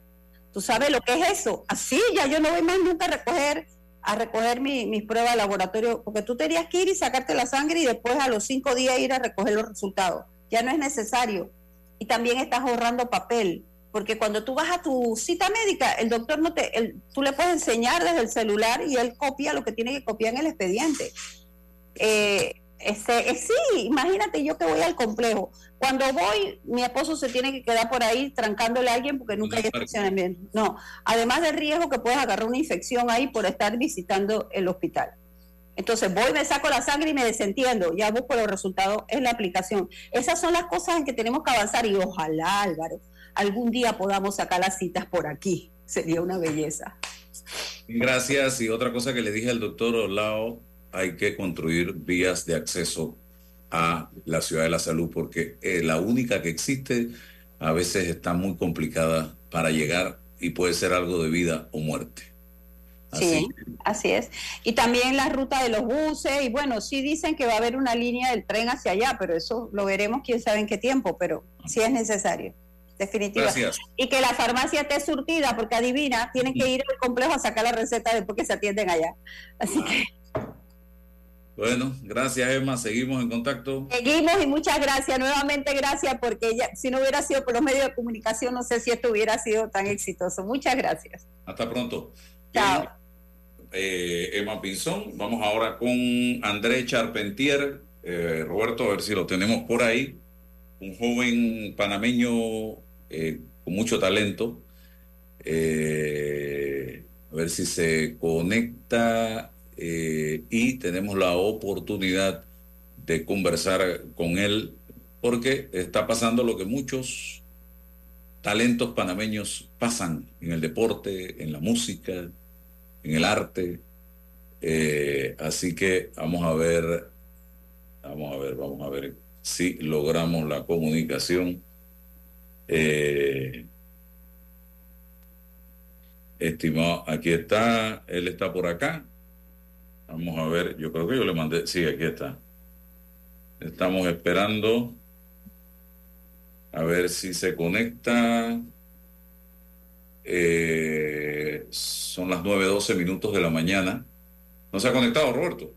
¿Tú sabes lo que es eso? Así ya yo no voy más nunca a recoger a recoger mis pruebas de laboratorio, porque tú tenías que ir y sacarte la sangre y después a los cinco días ir a recoger los resultados. Ya no es necesario. Y también estás ahorrando papel, porque cuando tú vas a tu cita médica, el doctor no te, tú le puedes enseñar desde el celular y él copia lo que tiene que copiar en el expediente. Eh, este, eh, sí, imagínate yo que voy al complejo. Cuando voy, mi esposo se tiene que quedar por ahí trancándole a alguien porque nunca hay estacionamiento. No, además del riesgo que puedes agarrar una infección ahí por estar visitando el hospital. Entonces voy, me saco la sangre y me desentiendo, ya busco los resultados en la aplicación. Esas son las cosas en que tenemos que avanzar y ojalá, Álvaro, algún día podamos sacar las citas por aquí. Sería una belleza. Gracias. Y otra cosa que le dije al doctor Olao hay que construir vías de acceso a la ciudad de la salud porque eh, la única que existe a veces está muy complicada para llegar y puede ser algo de vida o muerte. sí, así es. Y también la ruta de los buses, y bueno, sí dicen que va a haber una línea del tren hacia allá, pero eso lo veremos quién sabe en qué tiempo, pero sí es necesario, definitivamente. Y que la farmacia esté surtida, porque adivina, tienen que ir al complejo a sacar la receta después que se atienden allá. Así que... Bueno, gracias Emma, seguimos en contacto. Seguimos y muchas gracias, nuevamente gracias, porque si no hubiera sido por los medios de comunicación, no sé si esto hubiera sido tan exitoso. Muchas gracias. Hasta pronto. Chao. Eh, Emma Pinzón, vamos ahora con André Charpentier. Eh, Roberto, a ver si lo tenemos por ahí. Un joven panameño eh, con mucho talento. A ver si se conecta eh, y tenemos la oportunidad de conversar con él porque está pasando lo que muchos talentos panameños pasan en el deporte, en la música, en el arte. Eh, así que vamos a ver, vamos a ver, vamos a ver si logramos la comunicación. Eh, estimado, aquí está, él está por acá. Vamos a ver, yo creo que yo le mandé, sí, aquí está. Estamos esperando a ver si se conecta. Eh, son las 9.12 minutos de la mañana. ¿No se ha conectado, Roberto?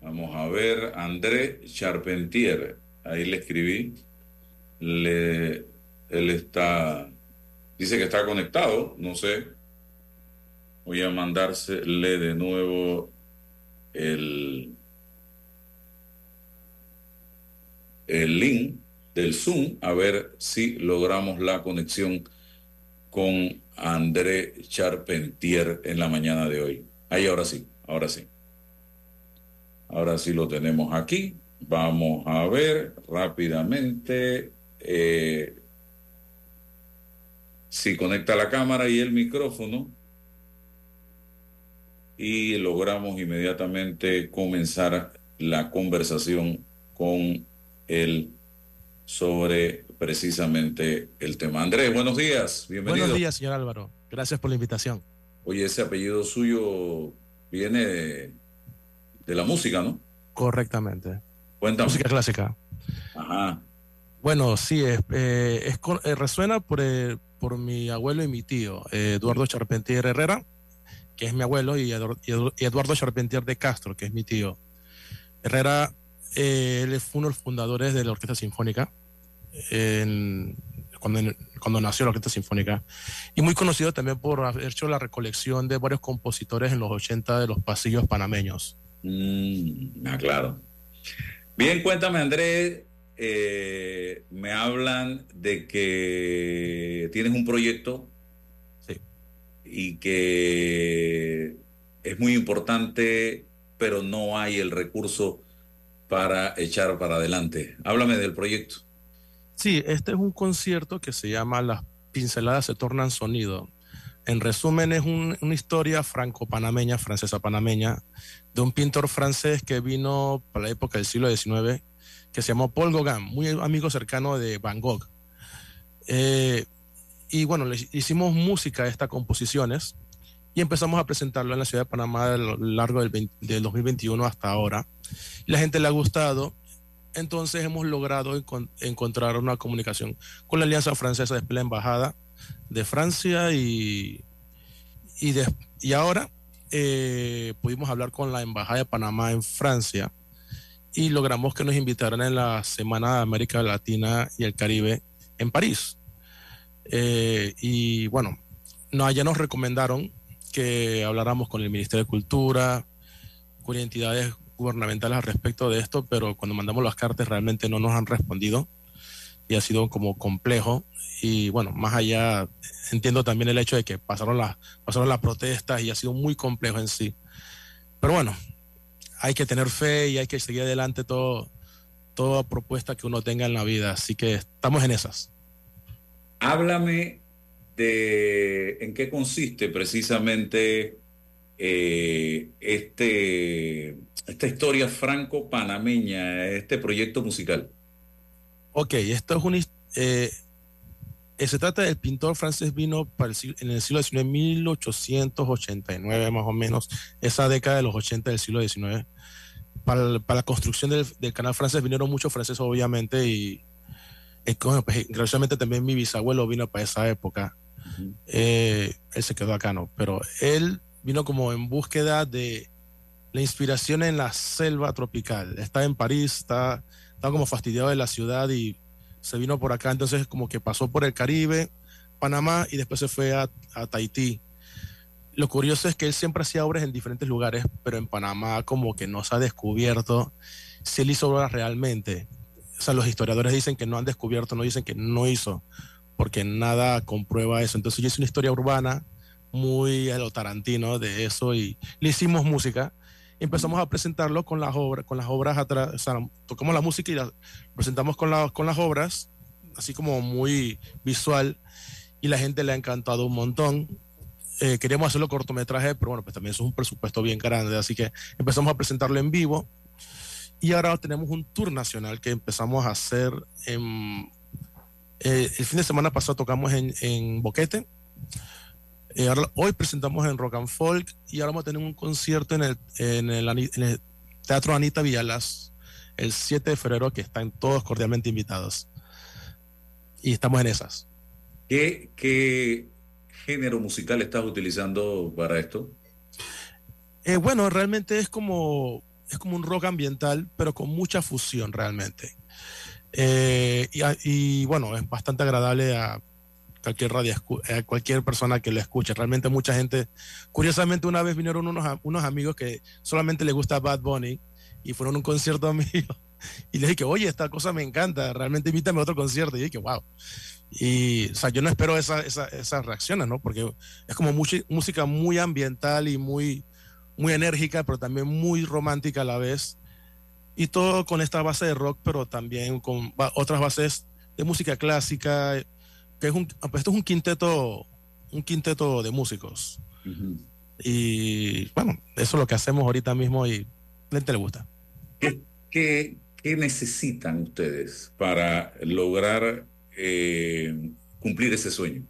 Vamos a ver, André Charpentier. Ahí le escribí. Le, él está, dice que está conectado, no sé. Voy a mandársele de nuevo el, el link del Zoom a ver si logramos la conexión con André Charpentier en la mañana de hoy. Ahí ahora sí, ahora sí. Ahora sí lo tenemos aquí. Vamos a ver rápidamente eh, si conecta la cámara y el micrófono y logramos inmediatamente comenzar la conversación con el sobre precisamente el tema. Andrés, buenos días, bienvenido. Buenos días, señor Álvaro. Gracias por la invitación. Oye, ese apellido suyo viene de, la música, ¿no? Correctamente. Cuéntame. Música clásica. Ajá. Bueno, sí, es, eh, eh, resuena por, eh, por mi abuelo y mi tío, Eduardo Charpentier Herrera, que es mi abuelo, y Eduardo Charpentier de Castro, que es mi tío. Herrera, él fue uno de los fundadores de la Orquesta Sinfónica cuando, cuando nació la Orquesta Sinfónica. Y muy conocido también por haber hecho la recolección de varios compositores en los 80 de los pasillos panameños. Mm, ah, claro. Bien, cuéntame, Andrés. Eh, me hablan de que tienes un proyecto. Y que es muy importante, pero no hay el recurso para echar para adelante. Háblame del proyecto. Sí, este es un concierto que se llama Las pinceladas se tornan sonido. En resumen, es una historia franco-panameña, francesa-panameña, de un pintor francés que vino para la época del siglo XIX, que se llamó Paul Gauguin, muy amigo cercano de Van Gogh. Eh, y bueno, le hicimos música a estas composiciones y empezamos a presentarlo en la ciudad de Panamá a lo largo del, del 2021 hasta ahora. Y la gente le ha gustado entonces hemos logrado encontrar una comunicación con la Alianza Francesa de la Embajada de Francia y, y, ahora eh, pudimos hablar con la Embajada de Panamá en Francia y logramos que nos invitaran en la Semana de América Latina y el Caribe en París. Eh, y bueno, no, allá nos recomendaron que habláramos con el Ministerio de Cultura, con entidades gubernamentales al respecto de esto, pero cuando mandamos las cartas realmente no nos han respondido y ha sido como complejo. Y bueno, más allá, entiendo también el hecho de que pasaron las, pasaron las protestas y ha sido muy complejo en sí. Pero bueno, hay que tener fe y hay que seguir adelante todo, toda propuesta que uno tenga en la vida. Así que estamos en esas. Háblame de en qué consiste precisamente eh, este, esta historia franco-panameña, este proyecto musical? Ok, esto es un... Eh, eh, se trata del pintor francés vino en el siglo XIX, 1889 más o menos, esa década de los 80 del siglo XIX. Para, para la construcción del, del, canal francés vinieron muchos franceses, obviamente, y bueno, pues, también mi bisabuelo vino para esa época. él se quedó acá, ¿no? Pero él vino como en búsqueda de la inspiración en la selva tropical. Está en París, está, como fastidiado de la ciudad y se vino por acá, entonces como que pasó por el Caribe, Panamá y después se fue a, a Tahití. Lo curioso es que él siempre hacía obras en diferentes lugares, pero en Panamá como que no se ha descubierto si él hizo obras realmente. Los historiadores dicen que no han descubierto, no dicen que no hizo, porque nada comprueba eso. Entonces yo hice una historia urbana muy a lo Tarantino de eso y le hicimos música. empezamos a presentarlo con las obras, con las obras atrás, o sea, tocamos la música y la presentamos con, con las obras, así como muy visual, y la gente le ha encantado un montón. Eh, queríamos hacerlo cortometraje, pero bueno, pues también es un presupuesto bien grande, así que empezamos a presentarlo en vivo. Y ahora tenemos un tour nacional que empezamos a hacer en, eh, el fin de semana pasado tocamos en, en Boquete, eh, hoy presentamos en Rock and Folk y ahora vamos a tener un concierto en el, en el, Teatro Anita Villalas el 7 de febrero que están todos cordialmente invitados. Y estamos en esas. ¿Qué, qué género musical estás utilizando para esto? Eh, bueno, realmente es como, es como un rock ambiental, pero con mucha fusión realmente. Eh, y, bueno, es bastante agradable a, cualquier radio, eh, cualquier persona que lo escuche. Realmente mucha gente, curiosamente una vez vinieron unos, unos amigos que solamente les gusta Bad Bunny y fueron a un concierto *laughs* mío y les dije, oye, esta cosa me encanta, realmente invítame a otro concierto. Y dije, wow. Y, o sea, yo no espero esa, esa, esas reacciones, ¿no? Porque es como mucha, música muy ambiental y muy, muy enérgica, pero también muy romántica a la vez. Y todo con esta base de rock, pero también con otras bases de música clásica, que es un, pues esto es un quinteto, un quinteto de músicos. Y bueno, eso es lo que hacemos ahorita mismo y la gente le gusta. ¿Qué, qué, necesitan ustedes para lograr eh, cumplir ese sueño?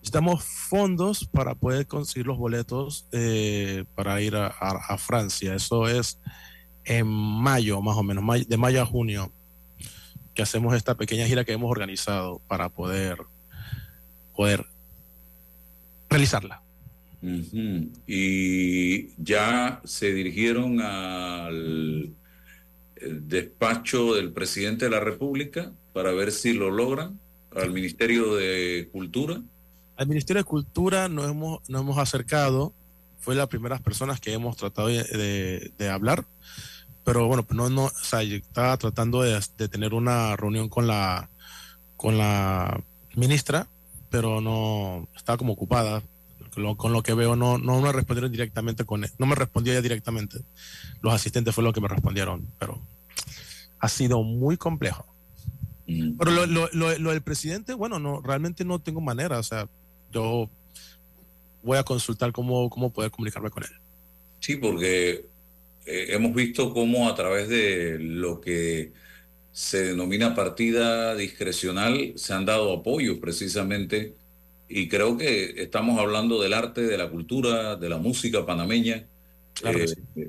Necesitamos fondos para poder conseguir los boletos eh, para ir a, Francia. Eso es en mayo, más o menos, de mayo a junio que hacemos esta pequeña gira que hemos organizado para poder, poder realizarla. Y ya se dirigieron al despacho del presidente de la República para ver si lo logran, al Ministerio de Cultura. Al Ministerio de Cultura nos hemos, nos hemos acercado, fue las primeras personas que hemos tratado de, de hablar pero bueno, no, no, o sea, estaba tratando de, tener una reunión con la, con la ministra, pero no, estaba como ocupada. Con lo, que veo, no, no me respondieron directamente con él, no me respondió ella directamente. Los asistentes fue lo que me respondieron, pero ha sido muy complejo. Mm. Pero lo, lo, lo, lo, del presidente, bueno, no, realmente no tengo manera, o sea, yo voy a consultar cómo, cómo poder comunicarme con él. Sí, porque eh, hemos visto cómo a través de lo que se denomina partida discrecional se han dado apoyos precisamente y creo que estamos hablando del arte, de la cultura, de la música panameña. Eh,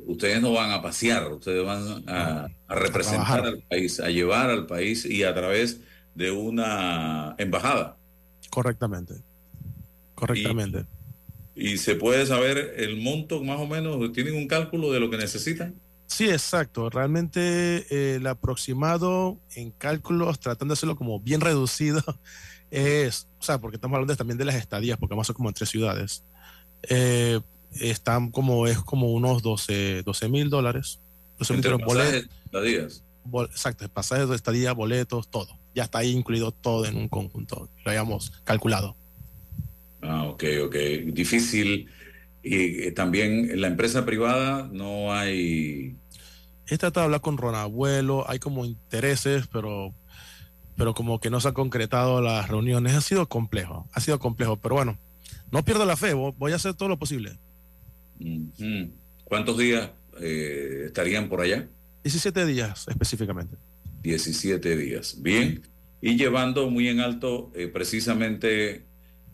ustedes no van a pasear, ustedes van a, representar al país, a llevar al país y a través de una embajada. Correctamente. Correctamente. ¿Y se puede saber el monto más o menos? ¿Tienen un cálculo de lo que necesitan? Sí, exacto. Realmente eh, el aproximado en cálculos, tratando de hacerlo como bien *laughs* reducido, es, o sea, porque estamos hablando también de las estadías, porque vamos a como en tres ciudades, eh, están como, es como unos 12 mil dólares. 12 mil boletos. Estadías. exacto, pasajes de estadía, boletos, todo. Ya está ahí incluido todo en un conjunto, lo hayamos calculado. Ah, ok, ok. Difícil. Y eh, también en la empresa privada no hay... He tratado de hablar con Ron Abuelo, hay como intereses, pero, pero como que no se han concretado las reuniones. Ha sido complejo, ha sido complejo, pero bueno, no pierdo la fe, voy a hacer todo lo posible. ¿Cuántos días eh, estarían por allá? 17 días específicamente. 17 días, bien. Y llevando muy en alto eh, precisamente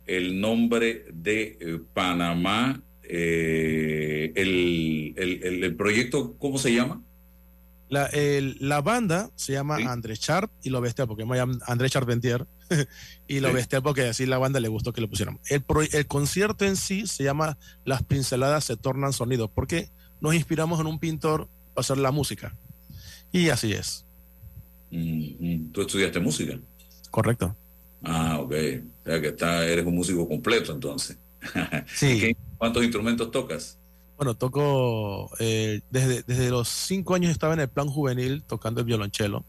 el nombre de eh, Panamá, eh, el, proyecto, ¿cómo se llama? La, la banda se llama André Sharp y lo bestial porque me llama André Charpentier *laughs* y lo bestial porque así la banda le gustó que lo pusieran. El, el concierto en sí se llama Las pinceladas se tornan sonidos porque nos inspiramos en un pintor para hacer la música. Y así es. ¿Tú estudiaste música? Correcto. Ah, ok. O sea que está, eres un músico completo entonces. *laughs* Sí. ¿Cuántos instrumentos tocas? Bueno, toco, eh, desde, desde los cinco años estaba en el plan juvenil tocando el violonchelo.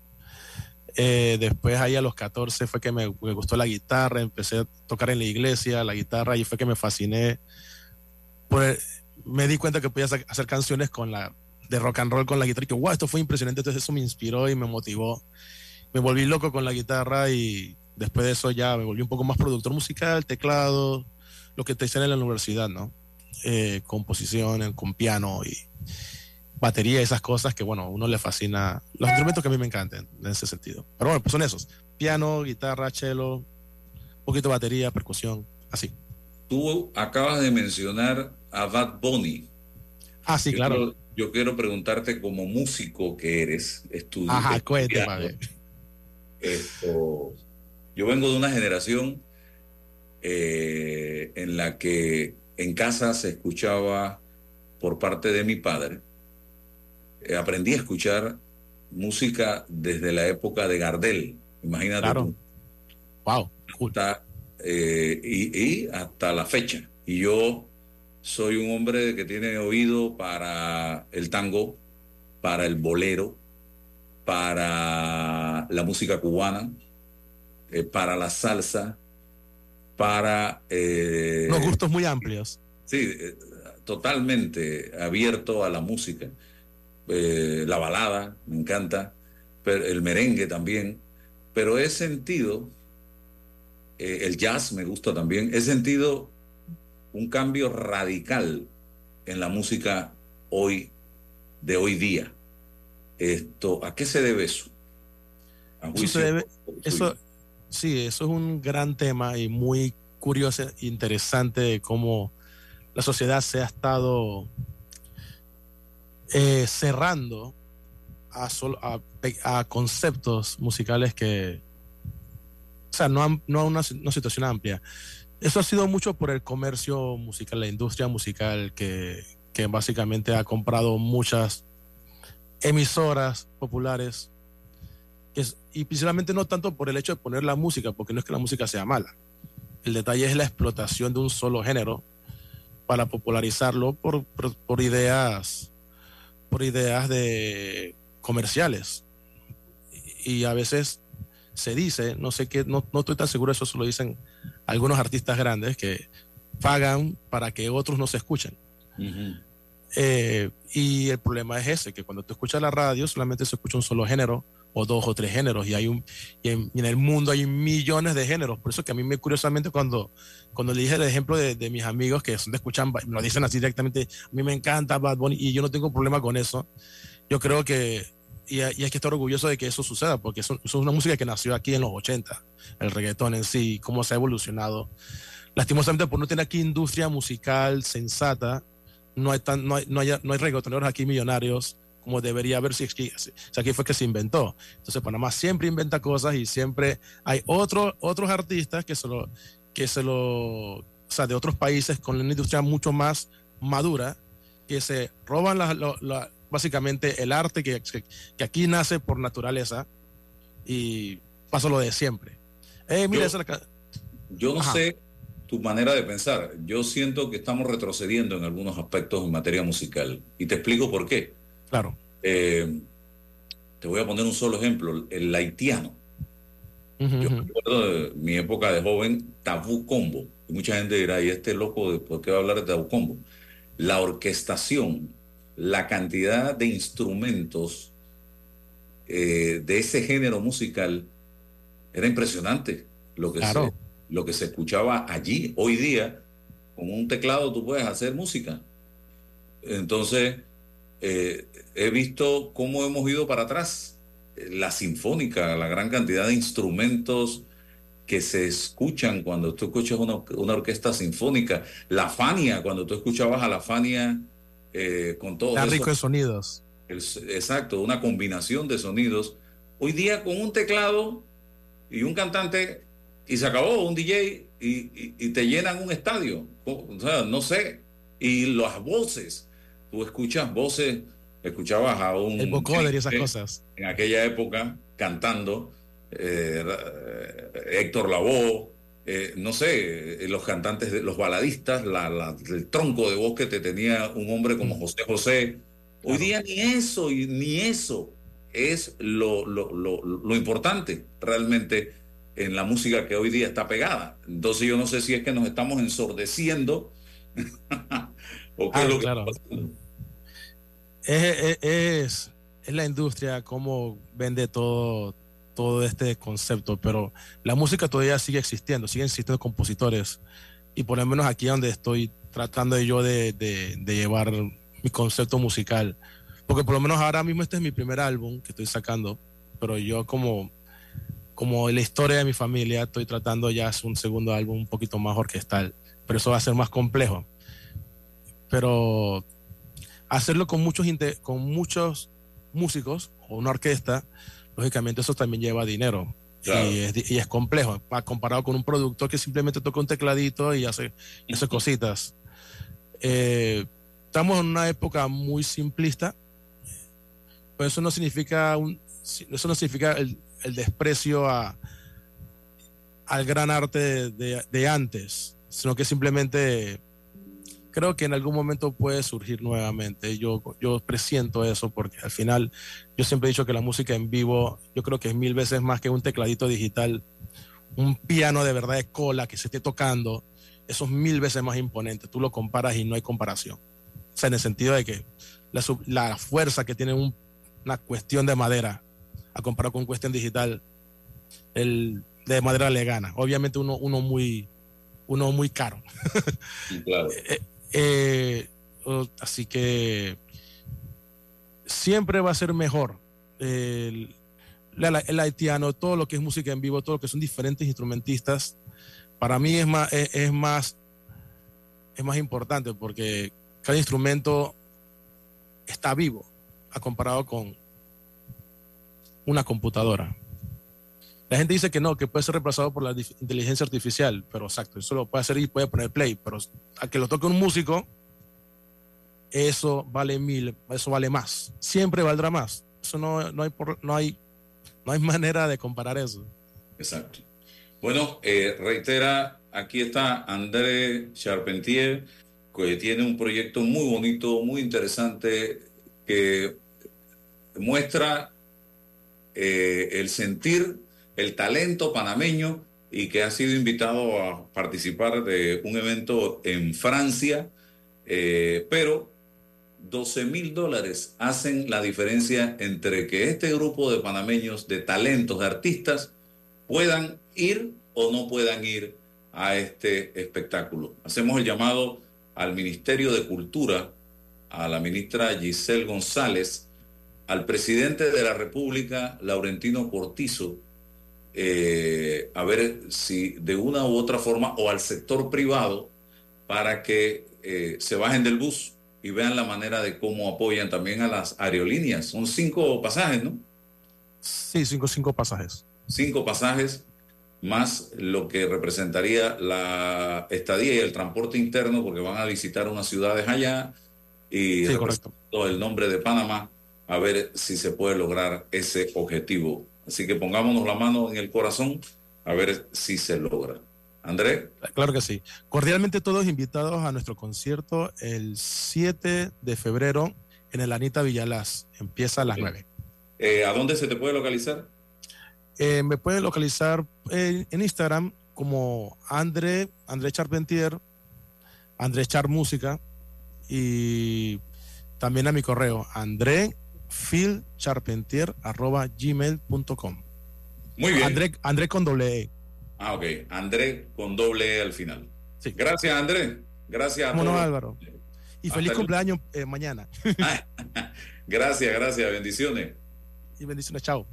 Eh, después ahí a los 14 fue que me, gustó la guitarra, empecé a tocar en la iglesia, la guitarra, y fue que me fasciné. Pues, me di cuenta que podía hacer canciones con la, de rock and roll con la guitarra y que, wow, esto fue impresionante, entonces eso me inspiró y me motivó. Me volví loco con la guitarra y después de eso ya me volví un poco más productor musical, teclado, lo que te dicen en la universidad, ¿no? Eh, composición, con piano y batería, esas cosas que, bueno, a uno le fascina. Los instrumentos que a mí me encantan en ese sentido. Pero bueno, pues son esos. Piano, guitarra, cello, un poquito de batería, percusión, así. Tú acabas de mencionar a Bad Bunny. Ah, sí, claro. yo quiero preguntarte como músico que eres, estudiante. Ajá, cuéntame. Esto, yo vengo de una generación eh, en la que en casa se escuchaba por parte de mi padre eh, aprendí a escuchar música desde la época de Gardel, imagínate. Claro. Wow. Eh, y, hasta la fecha. Y yo soy un hombre que tiene oído para el tango, para el bolero, para la música cubana, eh, para la salsa, para... Unos gustos muy amplios. Sí, totalmente abierto a la música. Eh, la balada, me encanta, pero el merengue también, pero he sentido, eh, el jazz me gusta también, he sentido un cambio radical en la música hoy, de hoy día. Esto, ¿A qué se debe eso? eso, debe, eso sí, eso es un gran tema y muy curioso e interesante de cómo la sociedad se ha estado eh, cerrando a, conceptos musicales que, o sea, no, a una, una, situación amplia. Eso ha sido mucho por el comercio musical, la industria musical que, que básicamente ha comprado muchas emisoras populares y principalmente no tanto por el hecho de poner la música, porque no es que la música sea mala. El detalle es la explotación de un solo género para popularizarlo por, por, por ideas por ideas de comerciales. Y a veces se dice, no sé qué, no, no estoy tan seguro, eso se lo dicen algunos artistas grandes que pagan para que otros no se escuchen. Eh, y el problema es ese, que cuando tú escuchas la radio solamente se escucha un solo género o dos o tres géneros y hay un y en, el mundo hay millones de géneros. Por eso que a mí me curiosamente cuando cuando le dije el ejemplo de, de mis amigos que son de escuchan me lo dicen así directamente a mí me encanta Bad Bunny y yo no tengo problema con eso. Yo creo que y, hay que estar orgulloso de que eso suceda porque eso, es una música que nació aquí en los 80 el reggaetón en sí cómo se ha evolucionado. Lastimosamente por no tener aquí industria musical sensata no hay tan, no hay, no hay, no hay reggaetoneros aquí millonarios como debería haber si, si, aquí fue que se inventó. Entonces Panamá siempre inventa cosas y siempre hay otros otros artistas que se lo, que se lo, o sea, de otros países con una industria mucho más madura, que se roban la, básicamente el arte que, que, aquí nace por naturaleza y pasa lo de siempre. Eh, mira, yo, yo no sé tu manera de pensar. Yo siento que estamos retrocediendo en algunos aspectos en materia musical. Y te explico por qué. Claro. Eh, te voy a poner un solo ejemplo, el haitiano. Yo recuerdo de mi época de joven, Tabú Combo. Y mucha gente dirá, ¿y este loco de por qué va a hablar de Tabú Combo? La orquestación, la cantidad de instrumentos eh, de ese género musical era impresionante. Lo que, se, lo que se escuchaba allí, hoy día, con un teclado tú puedes hacer música. Entonces, eh, he visto cómo hemos ido para atrás. La sinfónica, la gran cantidad de instrumentos que se escuchan cuando tú escuchas una, orquesta sinfónica. La Fania, cuando tú escuchabas a la Fania eh, con todo. Está rico de sonidos. exacto, una combinación de sonidos. Hoy día con un teclado y un cantante y se acabó un DJ y, y te llenan un estadio. O sea, no sé. Y las voces tú escuchas voces, escuchabas a un... El vocoder y esas cosas. En aquella época, cantando, eh, Héctor Lavoe, eh, no sé, eh, los cantantes, los baladistas, la, el tronco de voz que te tenía un hombre como mm. José José. Hoy día ni eso, ni eso. es lo, lo, lo, lo importante realmente en la música que hoy día está pegada. Entonces yo no sé si es que nos estamos ensordeciendo *laughs* o qué es Ah, lo que claro. está. Es, es, es- es la industria cómo vende todo, todo este concepto, pero la música todavía sigue existiendo, siguen existiendo compositores y por lo menos aquí donde estoy tratando yo de, de- de llevar mi concepto musical, porque por lo menos ahora mismo este es mi primer álbum que estoy sacando, pero yo como, como la historia de mi familia estoy tratando ya un segundo álbum un poquito más orquestal, pero eso va a ser más complejo. Pero hacerlo con muchos, con muchos músicos o una orquesta, lógicamente eso también lleva dinero. Claro. Y, es, di- y es complejo, pa- comparado con un productor que simplemente toca un tecladito y hace, hace cositas. Eh, estamos en una época muy simplista, pero eso no significa, un, eso no significa el, el desprecio a, al gran arte de, de- de antes, sino que simplemente creo que en algún momento puede surgir nuevamente. Yo, yo presiento eso porque al final yo siempre he dicho que la música en vivo, yo creo que es mil veces más que un tecladito digital, un piano de verdad de cola que se esté tocando, eso es mil veces más imponente. Tú lo comparas y no hay comparación. O sea, en el sentido de que la, la fuerza que tiene un- una cuestión de madera a comparar con cuestión digital, el de madera le gana. Obviamente uno, uno muy uno muy caro. Claro. *laughs* Eh, eh, o- así que siempre va a ser mejor el, el haitiano, todo lo que es música en vivo, todo lo que son diferentes instrumentistas. Para mí es más, es, es más, es más importante porque cada instrumento está vivo a comparado con una computadora. La gente dice que no, que puede ser reemplazado por la inteligencia artificial, pero exacto, eso lo puede hacer y puede poner play, pero a que lo toque un músico, eso vale mil, eso vale más, siempre valdrá más. Eso no, no hay, no hay, no hay *laughs* manera de comparar eso. Exacto. Bueno, eh, reitera, aquí está André Charpentier, que tiene un proyecto muy bonito, muy interesante, que muestra eh, el sentir, el talento panameño y que ha sido invitado a participar de un evento en Francia, eh, pero 12 mil dólares hacen la diferencia entre que este grupo de panameños, de talentos, de artistas, puedan ir o no puedan ir a este espectáculo. Hacemos el llamado al Ministerio de Cultura, a la ministra Giselle González, al presidente de la República, Laurentino Cortizo, eh, a ver si de una u otra forma, o al sector privado, para que eh, se bajen del bus y vean la manera de cómo apoyan también a las aerolíneas. Son cinco pasajes, ¿no? Sí, cinco, cinco pasajes. cinco pasajes más lo que representaría la estadía y el transporte interno porque van a visitar unas ciudades allá y Sí, el nombre de Panamá a ver si se puede lograr ese objetivo. Así que pongámonos la mano en el corazón a ver si se logra. André, Claro que sí. Cordialmente todos invitados a nuestro concierto el 7 de febrero en el Anita Villalaz. Empieza a las 9. eh, ¿a dónde se te puede localizar? Eh, me pueden localizar en, en Instagram como André, André Charpentier, André Char Música y también a mi correo André Charpentier arroba gmail.com. Muy bien. André, André con doble E. Ah, ok. André con doble E al final. Gracias, André. Gracias a ¿Cómo no, todos. Álvaro? Y Hasta feliz el- cumpleaños eh, mañana. *laughs* Gracias, gracias. Bendiciones. y bendiciones, chao.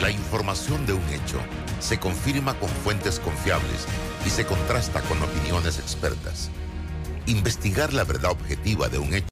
La información de un hecho se confirma con fuentes confiables y se contrasta con opiniones expertas. Investigar la verdad objetiva de un hecho